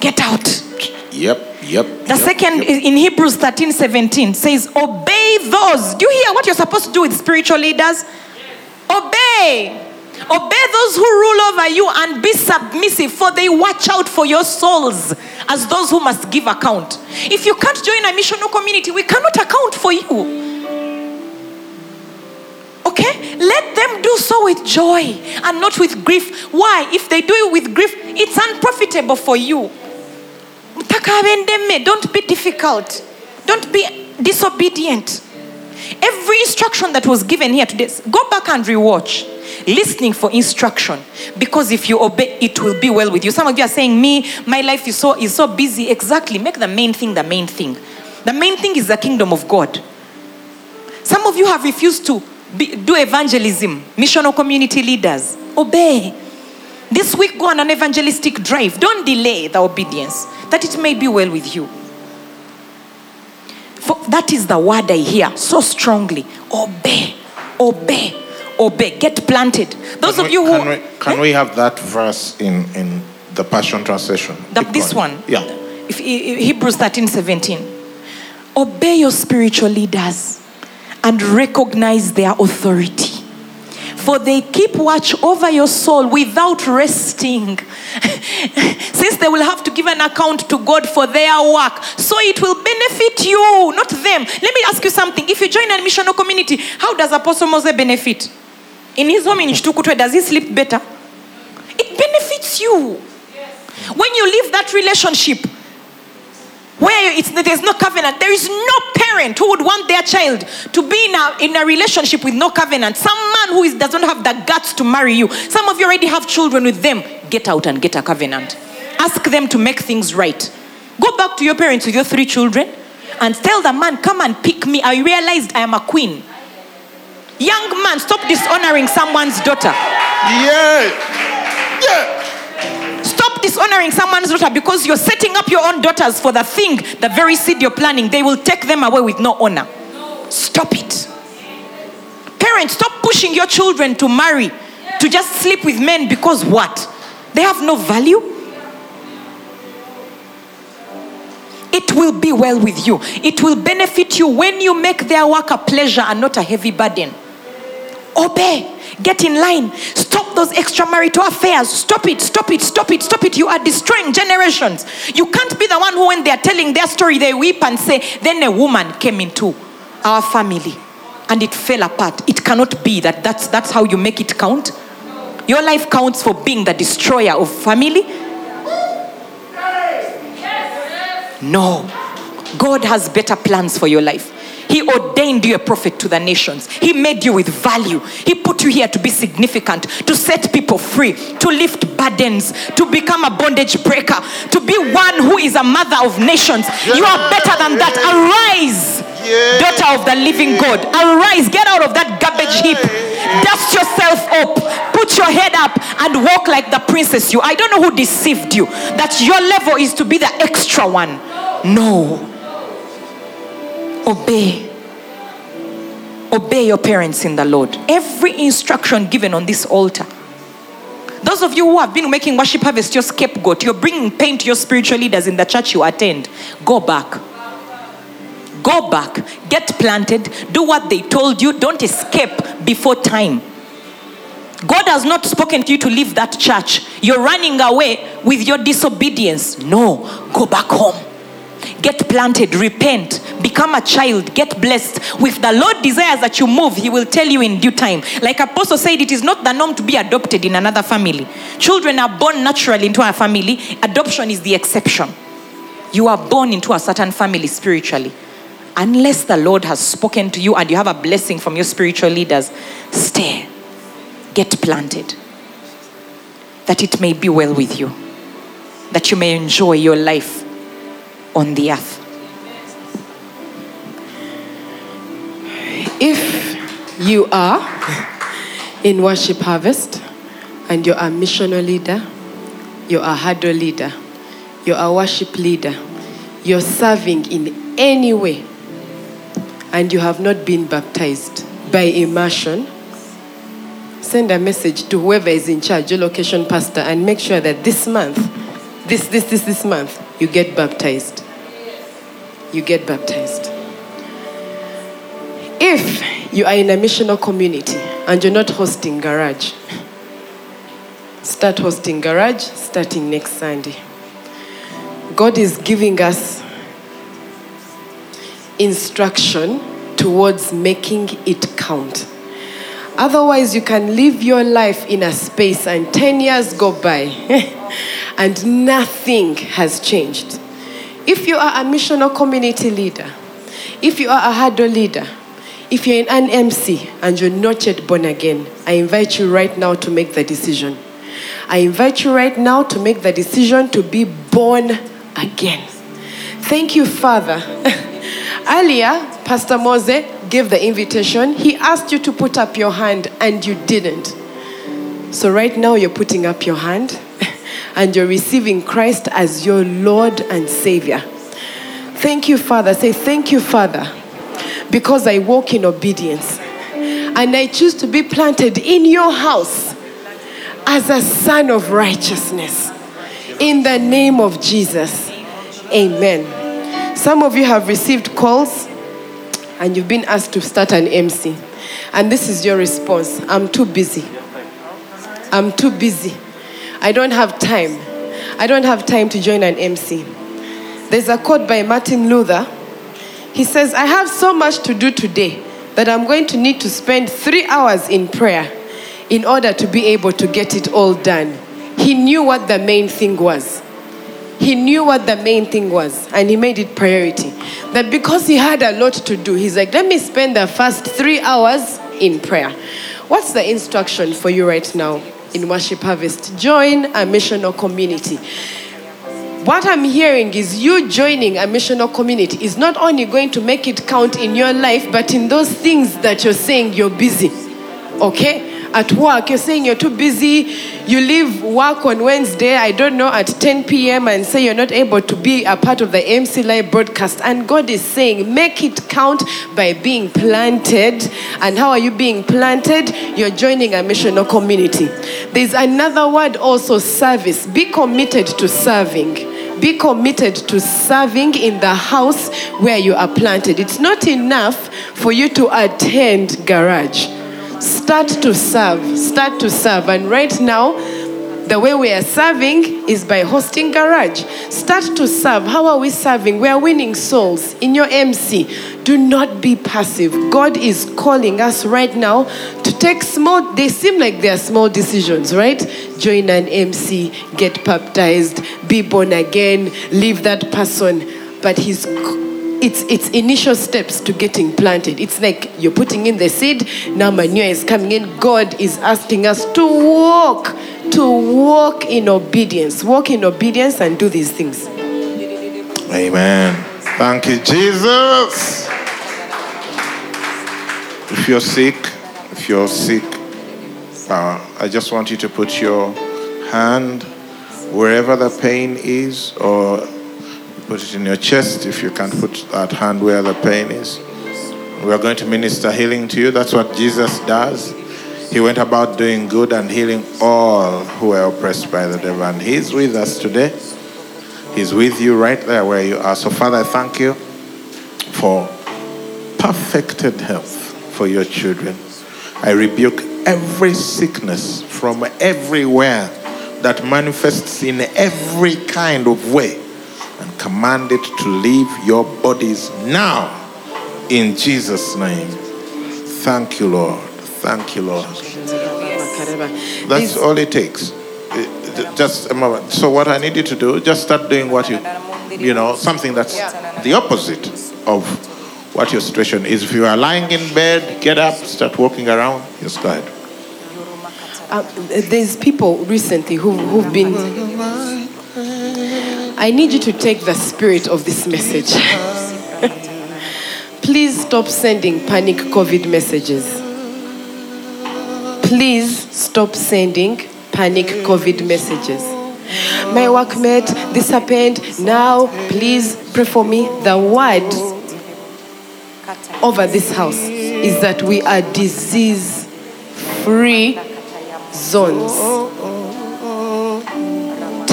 Get out. Yep, yep. The second is in Hebrews 13 17 says, Obey those. Do you hear what you're supposed to do with spiritual leaders? Obey. Obey those who rule over you and be submissive, for they watch out for your souls as those who must give account. If you can't join a missional community, we cannot account for you. Okay? Let them do so with joy and not with grief. Why? If they do it with grief, it's unprofitable for you. Don't be difficult. Don't be disobedient. Every instruction that was given here today, go back and rewatch. Listening for instruction. Because if you obey, it will be well with you. Some of you are saying, Me, my life is so is so busy. Exactly. Make the main thing the main thing. The main thing is the kingdom of God. Some of you have refused to be, do evangelism, missional community leaders. Obey. This week, go on an evangelistic drive. Don't delay the obedience, that it may be well with you. For that is the word I hear so strongly. Obey, obey, obey. Get planted. Those Can of we- you who can we, can Eh? we have that verse in, in the Passion Translation? The- this going. one. Yeah. If, He- Hebrews 13 17. Obey your spiritual leaders and recognize their authority. For they keep watch over your soul without resting. <laughs> Since they will have to give an account to God for their work. So it will benefit you, not them. Let me ask you something. If you join a missional community, how does Apostle Moses benefit? In his home in Kitukutwe, does he sleep better? It benefits you. When you leave that relationship where it's, there's no covenant, there is no parent who would want their child to be in a, in a relationship with no covenant. Some man who is, doesn't have the guts to marry you. Some of you already have children with them. Get out and get a covenant. Ask them to make things right. Go back to your parents with your three children and tell the man, Come and pick me. I realized I am a queen. Young man, stop dishonoring someone's daughter. Yeah. Yeah. Dishonoring someone's daughter because you're setting up your own daughters for the thing, the very seed you're planning. They will take them away with no honor. Stop it. Parents, stop pushing your children to marry, to just sleep with men because what? They have no value. It will be well with you. It will benefit you when you make their work a pleasure and not a heavy burden. Obey. Get in line. Stop those extramarital affairs. Stop it, stop it, stop it, stop it. You are destroying generations. You can't be the one who, when they are telling their story, they weep and say, Then a woman came into our family and it fell apart. It cannot be that that's, that's how you make it count. Your life counts for being the destroyer of family. No. God has better plans for your life. He ordained you a prophet to the nations. He made you with value. He put you here to be significant, to set people free, to lift burdens, to become a bondage breaker, to be one who is a mother of nations. You are better than that. Arise, Yeah. daughter of the living God. Arise, get out of that garbage heap. Dust yourself up, put your head up, and walk like the princess you. I don't know who deceived you that your level is to be the extra one. No. Obey. Obey your parents in the Lord. Every instruction given on this altar. Those of you who have been making worship harvest your scapegoat, you're bringing pain to your spiritual leaders in the church you attend. Go back. Go back. Get planted. Do what they told you. Don't escape before time. God has not spoken to you to leave that church. You're running away with your disobedience. No, go back home. Get planted, repent, become a child, get blessed. If the Lord desires that you move, He will tell you in due time. Like Apostle said, it is not the norm to be adopted in another family. Children are born naturally into a family, adoption is the exception. You are born into a certain family spiritually. Unless the Lord has spoken to you and you have a blessing from your spiritual leaders, stay, get planted, that it may be well with you, that you may enjoy your life on the earth. If you are in Worship Harvest and you're a missional leader, you're a huddle leader, you're a worship leader, you're serving in any way, and you have not been baptized by immersion, send a message to whoever is in charge, your location pastor, and make sure that this month, this, this, this, this month, you get baptized. You get baptized. If you are in a missional community and you're not hosting garage, start hosting garage starting next Sunday. God is giving us instruction towards making it count. Otherwise, you can live your life in a space and 10 years go by <laughs> and nothing has changed. If you are a missional community leader, if you are a huddle leader, if you're in an MC and you're not yet born again, I invite you right now to make the decision. I invite you right now to make the decision to be born again. Thank you, Father. <laughs> Earlier, Pastor Mose gave the invitation. He asked you to put up your hand and you didn't. So, right now, you're putting up your hand and you're receiving Christ as your Lord and Savior. Thank you, Father. Say, Thank you, Father, because I walk in obedience and I choose to be planted in your house as a son of righteousness. In the name of Jesus. Amen. Some of you have received calls and you've been asked to start an MC. And this is your response I'm too busy. I'm too busy. I don't have time. I don't have time to join an MC. There's a quote by Martin Luther. He says, I have so much to do today that I'm going to need to spend three hours in prayer in order to be able to get it all done. He knew what the main thing was. He knew what the main thing was and he made it priority. That because he had a lot to do, he's like, let me spend the first three hours in prayer. What's the instruction for you right now in Worship Harvest? Join a missional community. What I'm hearing is you joining a missional community is not only going to make it count in your life, but in those things that you're saying you're busy. Okay? At work, you're saying you're too busy. You leave work on Wednesday, I don't know, at 10 p.m. and say you're not able to be a part of the MC Live broadcast. And God is saying, make it count by being planted. And how are you being planted? You're joining a missional community. There's another word also service. Be committed to serving. Be committed to serving in the house where you are planted. It's not enough for you to attend garage. Start to serve. Start to serve. And right now, the way we are serving is by hosting garage. Start to serve. How are we serving? We are winning souls in your MC. Do not be passive. God is calling us right now to take small, they seem like they are small decisions, right? Join an MC, get baptized, be born again, leave that person. But He's it's it's initial steps to getting planted. It's like you're putting in the seed, now manure is coming in. God is asking us to walk, to walk in obedience. Walk in obedience and do these things. Amen. Thank you, Jesus. If you're sick, if you're sick, uh, I just want you to put your hand wherever the pain is, or put it in your chest if you can't put that hand where the pain is. We are going to minister healing to you. That's what Jesus does. He went about doing good and healing all who were oppressed by the devil. And He's with us today. He's with you right there where you are. So, Father, I thank you for perfected health for your children. I rebuke every sickness from everywhere that manifests in every kind of way and command it to leave your bodies now in Jesus' name. Thank you, Lord. Thank you, Lord. That's all it takes. Uh, Just a moment. So, what I need you to do, just start doing what you, you know, something that's the opposite of what your situation is. If you are lying in bed, get up, start walking around. Yes, go ahead. Uh, there's people recently who, who've been. I need you to take the spirit of this message. <laughs> Please stop sending panic COVID messages. Please stop sending panic COVID messages. My workmate, this happened. Now, please pray for me. The word over this house is that we are disease free zones.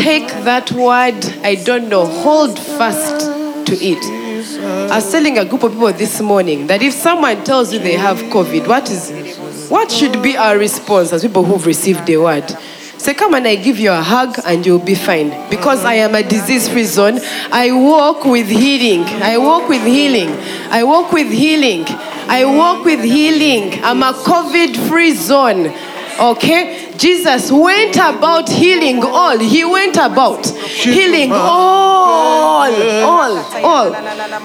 Take that word, I don't know, hold fast to it. I was telling a group of people this morning that if someone tells you they have COVID, what is what should be our response as people who've received the word? Say, come and I give you a hug and you'll be fine. Because I am a disease free zone, I walk with healing. I walk with healing. I walk with healing. I walk with healing. I'm a COVID free zone. Okay? Jesus went about healing all. He went about healing all. All. All.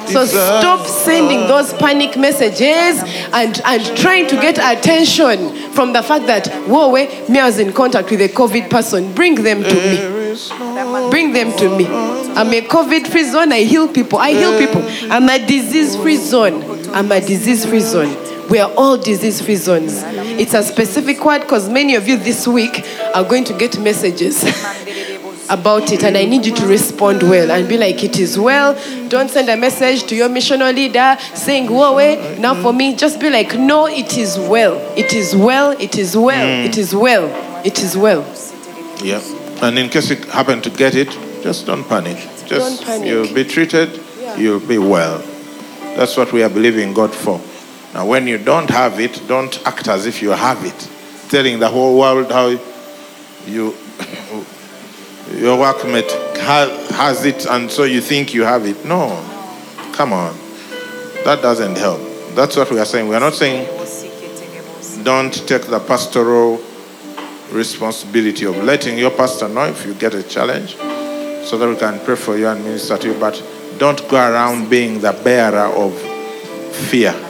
So stop sending those panic messages and, and trying to get attention from the fact that, whoa, wait, me I was in contact with a COVID person. Bring them to me. Bring them to me. I'm a COVID free zone. I heal people. I heal people. I'm a disease free zone. I'm a disease free zone. We are all disease free zones. It's a specific word because many of you this week are going to get messages <laughs> about it, and I need you to respond well and be like, It is well. Don't send a message to your missional leader saying, Whoa, eh, wait, now for me. Just be like, No, it is well. It is well. It is well. Mm. It is well. It is well. Yeah. And in case you happen to get it, just don't panic. Just Don't panic. you'll be treated, Yeah. you'll be well. That's what we are believing God for. Now, when you don't have it, don't act as if you have it, telling the whole world how you <laughs> your workmate ha- has it, and so you think you have it. No, come on, that doesn't help. That's what we are saying. We are not saying don't take the pastoral responsibility of letting your pastor know if you get a challenge so that we can pray for you and minister to you. But don't go around being the bearer of fear.